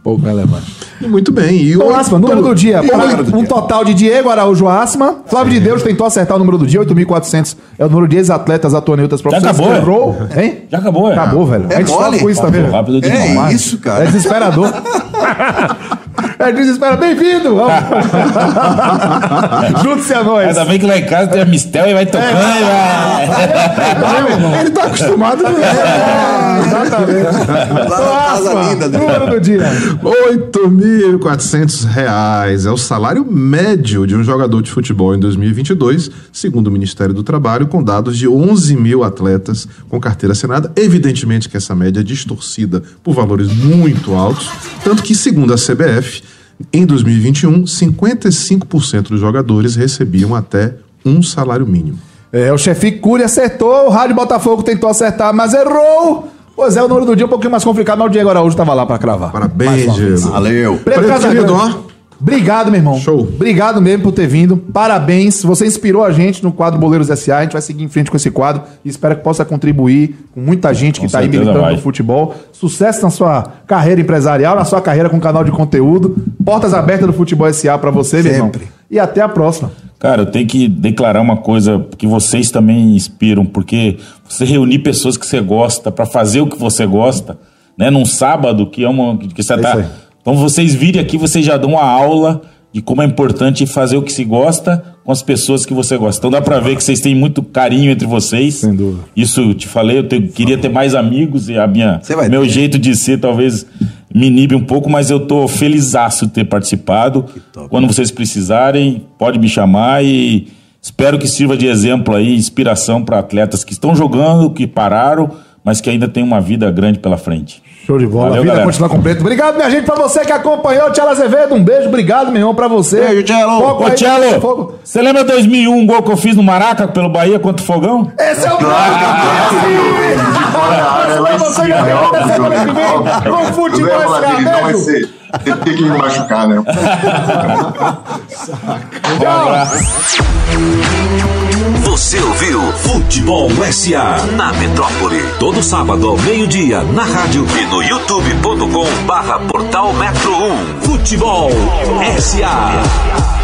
Pouco relevante. Muito bem. E Então, oito- Asma, número do dia. Um total de Diego Araújo Asma. Flávio de Deus tentou acertar o número do dia, 8.400. É o número de ex-atletas atuando em outras profissões. acabou, é? Errou, hein? Já acabou, é? Acabou, velho. É a gente mole. com isso também. Rápido velho. demais. É isso, cara. É desesperador. é desesperador. Bem-vindo! Junte-se a nós. Ainda bem que lá em casa tem a Mistel e vai tocando. e vai- Ele tá acostumado. né? É, exatamente. Lá na casa linda. né? número do dia. 8.400 reais é o salário médio de um jogador de futebol em 2022, segundo o Ministério do Trabalho, com dados de 11 mil atletas com carteira assinada. Evidentemente que essa média é distorcida por valores muito altos, tanto que, segundo a CBF, em 2021, 55% dos jogadores recebiam até um salário mínimo. É, o chefe Cury acertou, o Rádio Botafogo tentou acertar, mas errou. Pois é, o número do dia é um pouquinho mais complicado, mas o Diego Araújo estava lá para cravar. Parabéns, Diego. Valeu. Preto Preto Casagrande. Obrigado, meu irmão. Show. Obrigado mesmo por ter vindo. Parabéns. Você inspirou a gente no quadro Boleiros SA. A gente vai seguir em frente com esse quadro e espero que possa contribuir com muita gente que está aí militando vai. no futebol. Sucesso na sua carreira empresarial, na sua carreira com canal de conteúdo. Portas abertas do Futebol SA para você, meu irmão. Sempre. E até a próxima. Cara, eu tenho que declarar uma coisa que vocês também inspiram, porque você reunir pessoas que você gosta pra fazer o que você gosta né, num sábado, que é uma. Que você É tá, isso aí. Então vocês virem aqui, vocês já dão uma aula de como é importante fazer o que se gosta com as pessoas que você gosta. Então dá pra ver que vocês têm muito carinho entre vocês. Sem dúvida. Isso eu te falei, eu te- queria ter mais amigos e a minha meu ter. jeito de ser talvez me inibe um pouco, mas eu tô felizaço de ter participado. Quando vocês precisarem, pode me chamar e espero que sirva de exemplo aí, inspiração para atletas que estão jogando, que pararam, mas que ainda têm uma vida grande pela frente. Show de bola. Valeu, a vida galera. continua completa. Obrigado, minha gente, pra você que acompanhou. Tchela Azevedo, um beijo. Obrigado, meu irmão, pra você. Beijo, Tchelo. Ô, Tchelo, fogo. você lembra 2001, um gol que eu fiz no Maraca pelo Bahia contra o Fogão? Esse é o Claro, da área, lá em Você é viu óbvio. até semana que vem, com futebol vai arrejo. ser. Tem que me machucar, né? Você ouviu Futebol SA na Metrópole. Todo sábado ao meio-dia na rádio e no youtube.com barra portal Metro 1. Futebol SA.